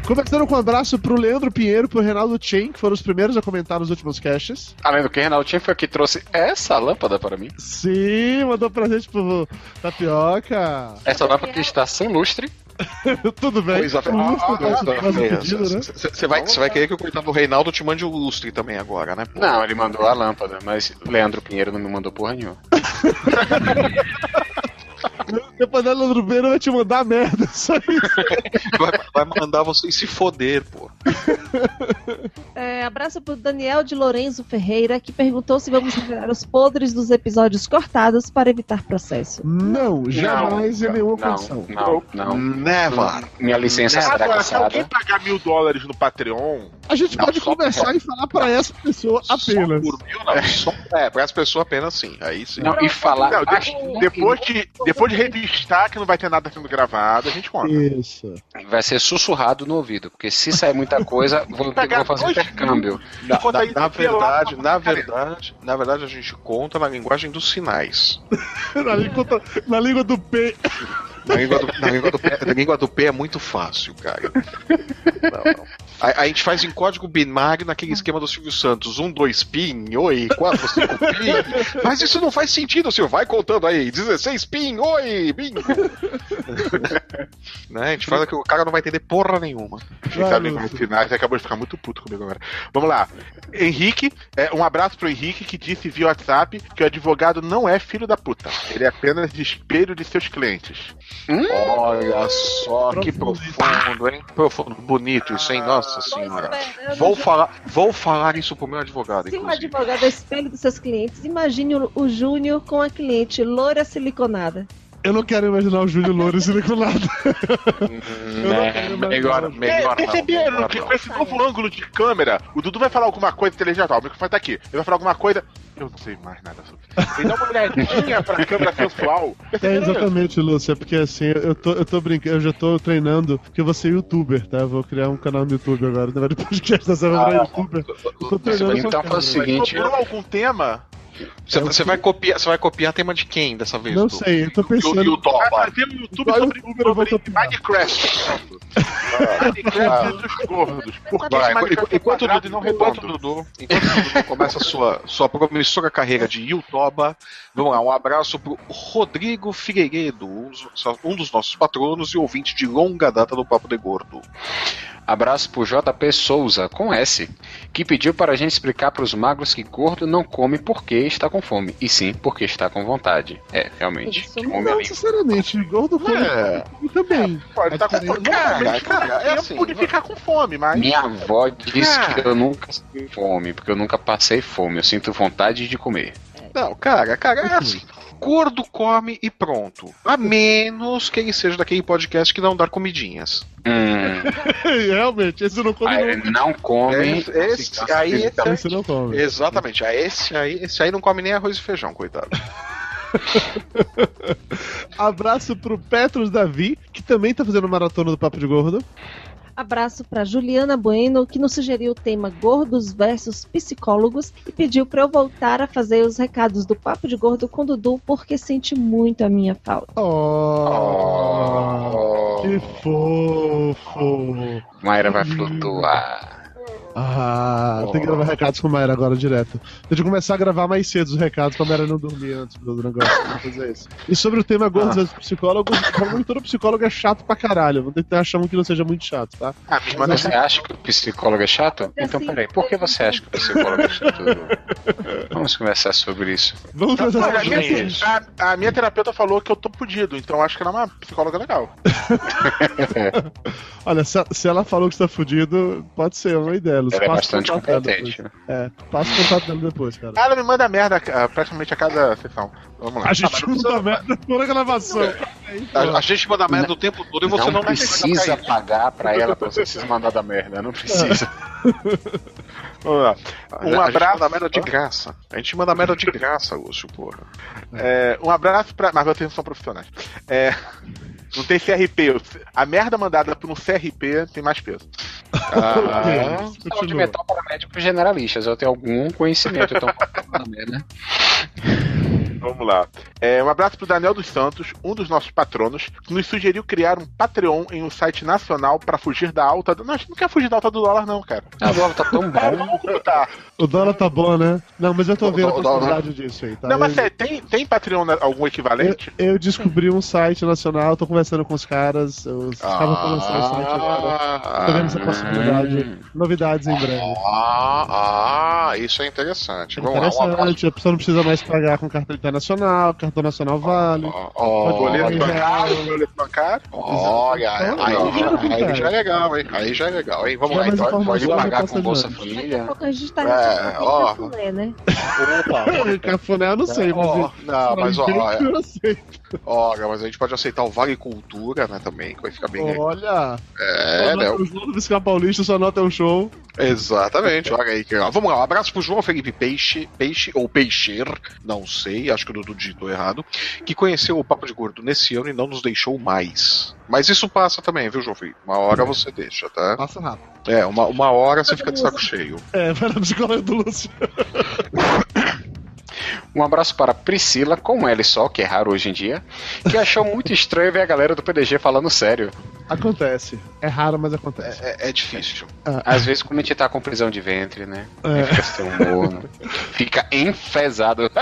Começando com um abraço pro Leandro Pinheiro e pro Reinaldo Chen, que foram os primeiros a comentar nos últimos caches. Além do que, Reinaldinho foi que trouxe essa lâmpada para mim. Sim, mandou presente pro Tapioca. Essa lâmpada que está sem lustre. Tudo bem. Pois é, lustre tá pedido, né? Você vai, você vai querer que o coitado do Reinaldo te mande o lustre também agora, né? pô? Não, ele mandou a lâmpada, mas Leandro Pinheiro não me mandou porra nenhuma. Depois da Leandro Pinheiro vai te mandar merda, só isso. Vai, vai mandar vocês se foder, pô. É, abraço pro Daniel de Lourenço Ferreira, que perguntou se vamos revelar os podres dos episódios cortados para evitar processo. Não, jamais em nenhuma não, condição. não, não. Never. Minha licença será Agora, se alguém pagar mil dólares no Patreon, A gente Não, pode começar e falar pra essa pessoa apenas. Só por mil, não. Só, é, para as pessoas apenas sim. Aí sim. Não, e falar. Não, de- acho depois de, depois de revistar que não vai ter nada sendo gravado, a gente conta. Isso. vai ser sussurrado no ouvido, porque se sair muita coisa, vou, vou fazer intercâmbio. Na, Conta na- na verdade, na verdade, na verdade a gente conta na linguagem dos sinais. Na língua, na língua do P. Na língua do, na língua do, P, na língua do P é muito fácil, cara. Não, não. A, a gente faz em código binário naquele esquema do Silvio Santos. Um, dois, pin, oi, quatro, cinco, pin. Mas isso não faz sentido, senhor. Vai contando aí. 16, pin, oi, bingo. né? A gente fala que o cara não vai entender porra nenhuma. Ficar nos finais acabou de ficar muito puto comigo agora. Vamos lá. Henrique, é, um abraço pro Henrique que disse via WhatsApp que o advogado não é filho da puta. Ele é apenas espelho de seus clientes. Olha só que profundo, hein? Profundo, bonito isso, hein? Nossa senhora. Vou falar, vou falar isso pro meu advogado, Se um inclusive. advogado é espelho dos seus clientes, imagine o, o Júnior com a cliente loira siliconada. Eu não quero imaginar o Júlio Louro siliconado. Né? Melhor, melhor não, Perceberam melhor que não. com esse novo ângulo de câmera, o Dudu vai falar alguma coisa telegiatal, o microfone tá aqui. Ele vai falar alguma coisa. Eu não sei mais nada sobre isso. Ele dá uma olhadinha pra câmera sensual. É exatamente, Lúcia, porque assim, eu tô, eu tô brincando, eu já tô treinando, porque eu vou ser youtuber, tá? Eu vou criar um canal no YouTube agora, na verdade, podcast da Serra Ah, pra youtuber. Eu tô treinando Então faz o seguinte. Sobrou algum tema? Você, você vai copiar, você vai copiar tema de quem dessa vez? Não Dudu? sei, eu tô E o- e o pensando. Vai fazer um YouTube Vai, sobre, youtuber, vou sobre copiar. Minecraft. Minecraft dos gordos. Por que Vai, esse Minecraft é enquanto, o Dudu, não enquanto, o redondo? Dudu, enquanto o Dudu começa a sua, sua promissora carreira de Yutoba, vamos lá, um abraço pro Rodrigo Figueiredo, um dos, um dos nossos patronos e ouvinte de longa data do Papo de Gordo. Abraço pro JP Souza, com S, que pediu para a gente explicar para os magros que gordo não come porque está com fome, e sim porque está com vontade. É, realmente. Isso Come Não ali. necessariamente, gordo come É. também. Pode estar com fome. Cara, cara, é assim, de ficar com fome, mas. Minha avó disse Cara. que eu nunca sinto fome, porque eu nunca passei fome, eu sinto vontade de comer. Não, cara, cara, é assim. Gordo come e pronto. A menos que ele seja daquele podcast que não dá comidinhas. Hum, Realmente, esse não come aí não. come. Esse- esse- aí esse esse não come. Exatamente. Ah, esse aí, esse aí não come nem arroz e feijão, coitado. Abraço pro Petros Davi, que também tá fazendo maratona do Papo de Gordo. Abraço para Juliana Bueno, que nos sugeriu o tema Gordos versus Psicólogos e pediu para eu voltar a fazer os recados do Papo de Gordo com Dudu, porque sente muito a minha falta. Oh, que fofo. Mayra vai flutuar. Ah, tem que gravar recados com a Mayra agora direto. Tem que começar a gravar mais cedo os recados pra Mayra não dormir antes do negócio. Vou fazer isso. E sobre o tema gordos versus psicólogos, provavelmente todo psicólogo é chato pra caralho. Vou tentar achar um que não seja muito chato, tá? Ah, Mas você acha que o psicólogo é chato? Então peraí, por que você acha que o psicólogo é chato? Vamos conversar sobre isso. Vamos a, essa minha, a- a minha terapeuta falou que eu tô fudido, então acho que ela é uma psicóloga legal. Olha, se, se ela falou que está fudido, pode ser uma ideia. Ela é bastante competente. depois. É, passa o contato dela depois, cara. Ela me manda merda ah, praticamente a cada sessão. Vamos lá. A gente manda merda toda a gravação. A, a gente manda merda o tempo todo e você não, não, precisa pra pagar pra ela pra você se mandar da merda. Não precisa. Vamos lá. Um a abraço. manda merda de graça. A gente manda merda de graça, Lúcio, porra. É, um abraço pra. Mas vocês não são profissionais. É, não tem CRP. A merda mandada por um CRP tem mais peso. Ah, Continua. mental para médicos generalistas. Eu tenho algum conhecimento, então pode merda. Vamos lá. É, um abraço pro Daniel dos Santos, um dos nossos patronos, que nos sugeriu criar um Patreon em um site nacional pra fugir da alta. Do... Não, a gente não quer fugir da alta do dólar, não, cara. A dólar tá tão bom. Como tá? O dólar tá bom, né? Não, mas eu tô O vendo a o dólar- possibilidade disso aí, tá? Não, mas eu, sério, tem, tem Patreon na- algum eu, equivalente? eu descobri um site nacional, tô conversando com os caras, eu estava pra lançar o site agora. Tô vendo essa possibilidade. Novidades em breve. Ah, ah, isso é interessante. É Vamos lá, um abraço. interessante, a pessoa não precisa mais pagar com cartão internacional, cartão nacional vale. Ó, Pode Olha, boleto bancário, boleto bancário. olha, aí, Então, já, cara. aí já é legal, hein? Aí já é legal, hein? Vamos Já lá, então. Pode pagar com Bolsa ano. Daqui a Família. pouco a gente tá É, ó. cafuné, né? Opa! Cafuné eu não sei, mas. Ó, não, mas ó, ó, eu não sei. Olha, mas a gente pode aceitar o Vale Cultura, né, também, que vai ficar bem. Olha, É, né? os donos do Fiscal Paulista só nota um show. Exatamente, olha aí que legal. Vamos lá, um abraço pro João Felipe Peixe, Peixe ou Peixer, não sei, acho que o Dudu digitou errado, que conheceu o Papo de Gordo nesse ano e não nos deixou mais. Mas isso passa também, viu, João Felipe? Uma hora você deixa, tá? Passa rápido. É, uma, uma hora você fica de saco cheio. É, vai na psicóloga do Lúcio. Um abraço para Priscila, com L só, que é raro hoje em dia, que achou muito estranho ver a galera do PDG falando sério. Acontece. É raro, mas acontece. É, é difícil. Às vezes, quando a gente tá com prisão de ventre, né? É. Fica sem humor, né? fica enfesado.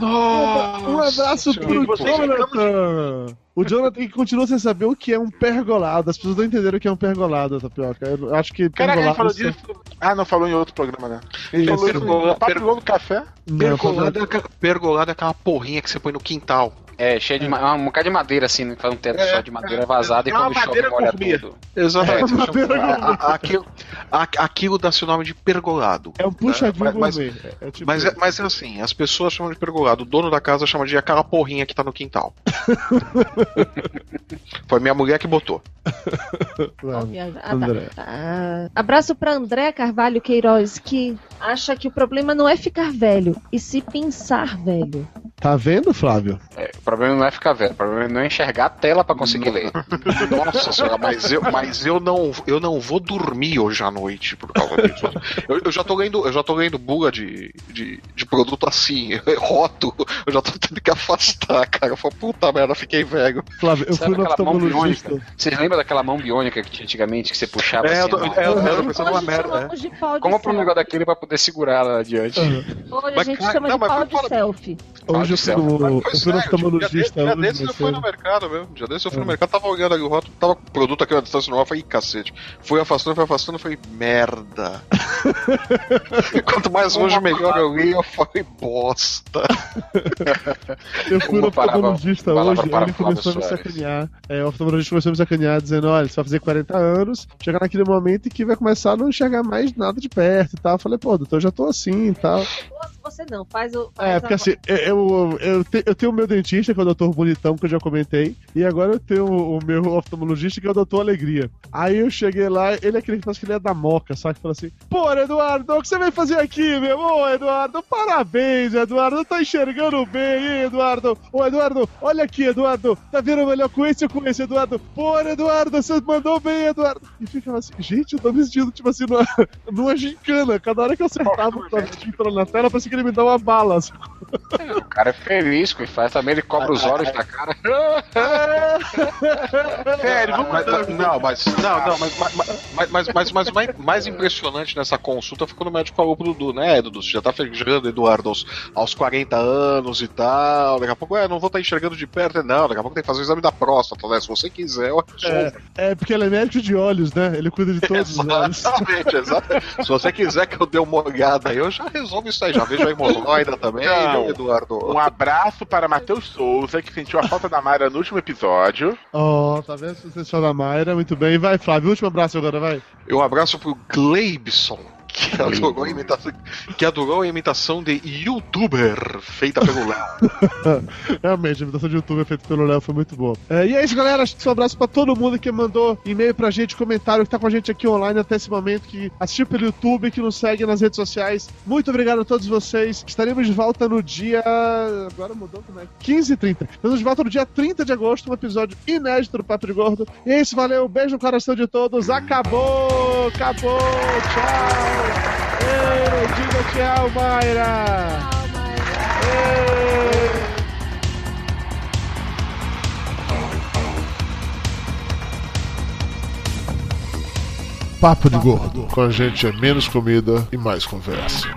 Um abraço pro Jonathan! O Jonathan que continua sem saber o que é um pergolado. As pessoas não entenderam o que é um pergolado, Tapioca. Eu acho que Caraca, ele pergolado. falou disso. Ah, não, falou em outro programa, né? Ele falou isso Pergola- no Papo do Café. Não, é, aquela- pergolada é aquela porrinha que você põe no quintal. É, cheio de ma- um bocado de madeira, assim, né? faz um teto É, só de madeira vazada e é uma quando chove madeira molha gourmet. tudo. Exatamente. É, madeira A- a- aquilo, a- aquilo dá-se o nome de pergolado. É um puxadinho Mas- mas- gourmet. É, é tipo Mas é, mas é assim, as pessoas chamam de pergolado, o dono da casa chama de aquela porrinha que tá no quintal. Foi minha mulher que botou. Vamos, Ah, tá. André. Ah, abraço pra André Carvalho Queiroz, que acha que o problema não é ficar velho, e se pensar velho. Tá vendo, Flávio? É, o problema não é ficar velho, o problema não é enxergar a tela pra conseguir ler. Nossa senhora, mas eu, mas eu não eu não vou dormir hoje à noite por causa disso. Eu, eu já tô lendo, eu já tô lendo bula de, de, de produto assim, rótulo, eu já tô tendo que afastar, cara. Eu falo, puta merda, fiquei velho. Flávio, eu Sabe fui no aquela mão oftalmologista. biônica? Vocês lembram daquela mão biônica que tinha antigamente, que você puxava É, eu assim? tô- ó? é, eu- eu tô pensando numa merda, chamamos de pau de Compra um negócio daquele pra poder segurar ela adiante. Hoje a Mas, gente cara, chama não, de mas pau de selfie. Hoje eu fui no, eu Pois fui no é, oftalmologista. Dia, desse eu fui eu- no mercado mesmo. Dia desse eu fui no mercado, tava olhando ali o rótulo, tava com produto aqui na distância normal, eu falei, "Ih, cacete. Fui afastando, fui afastando, falei, merda. Quanto mais longe, melhor eu li, eu falei, bosta. Eu fui no oftalmologista hoje, ele começou a me sacanear. É, o oftalmologista começou a me sacanear, dizendo: olha, você vai fazer 40 anos, chegar naquele momento em que vai começar a não enxergar mais nada de perto e tal. Eu falei, pô, doutor, eu já tô assim e tal. Você não, faz o. Faz É, a- porque assim, eu, eu, eu, te- eu tenho o meu dentista, que é o doutor Bonitão, que eu já comentei, e agora eu tenho o meu oftalmologista, que é o doutor Alegria. Aí eu cheguei lá, ele é aquele que faz que ele é da moca, sabe? Que fala assim: Pô, Eduardo, o que você vai fazer aqui, meu? Ô, Eduardo, parabéns, Eduardo, tá enxergando bem, hein, Eduardo? Ô, Eduardo, olha aqui, Eduardo, tá vendo melhor com esse ou com esse, Eduardo? Pô, Eduardo, você mandou bem, Eduardo. E ficava assim: Gente, eu tô me sentindo, tipo assim, numa, numa gincana. Cada hora que eu acertava o entrando na tela, parecia que ele me dá uma bala. assim. O cara é feliz com o que faz, também ele cobra os olhos da cara. Sério, vamos Mas- mas- não, mas, não, não, mas, mas, mas, mas, mas, mais, mais impressionante nessa consulta foi quando o médico falou pro Dudu, né, Dudu? Você já tá enxergando, Eduardo, aos, aos 40 anos e tal. Daqui a pouco, é, não vou estar enxergando de perto. Não, daqui a pouco tem que fazer o exame da próstata, né? Se você quiser, eu. É, é porque ele é médico de olhos, né? Ele cuida de todos os olhos. Exatamente, exatamente. Se você quiser que eu dê uma olhada aí, eu já resolvo isso aí. Já vejo a hemorroida também, Não. Eduardo. Um abraço para Matheus Souza, que sentiu a falta da Mayra no último episódio. Ó, tá vendo? Sensacional da Mayra, muito bem. Vai, Flávio, último abraço agora, vai. Um abraço pro Gleibson, que adorou, a imitação, que adorou a imitação de youtuber feita pelo Léo. Realmente, a imitação de YouTube feita pelo Léo foi muito boa. É, e é isso, galera. Um abraço pra todo mundo que mandou e-mail pra gente, comentário, que tá com a gente aqui online até esse momento, que assistiu pelo YouTube, que nos segue nas redes sociais. Muito obrigado a todos vocês. Estaremos de volta no dia. Agora mudou como é? 15 e 30. Estaremos de volta no dia 30 de agosto, um episódio inédito do Papo de Gordo. E é isso, valeu. Beijo no coração de todos. Acabou! Acabou! Tchau! Ei, diga tchau, Mayra! Ei. Papo de Gordo. Com a gente é menos comida e mais conversa.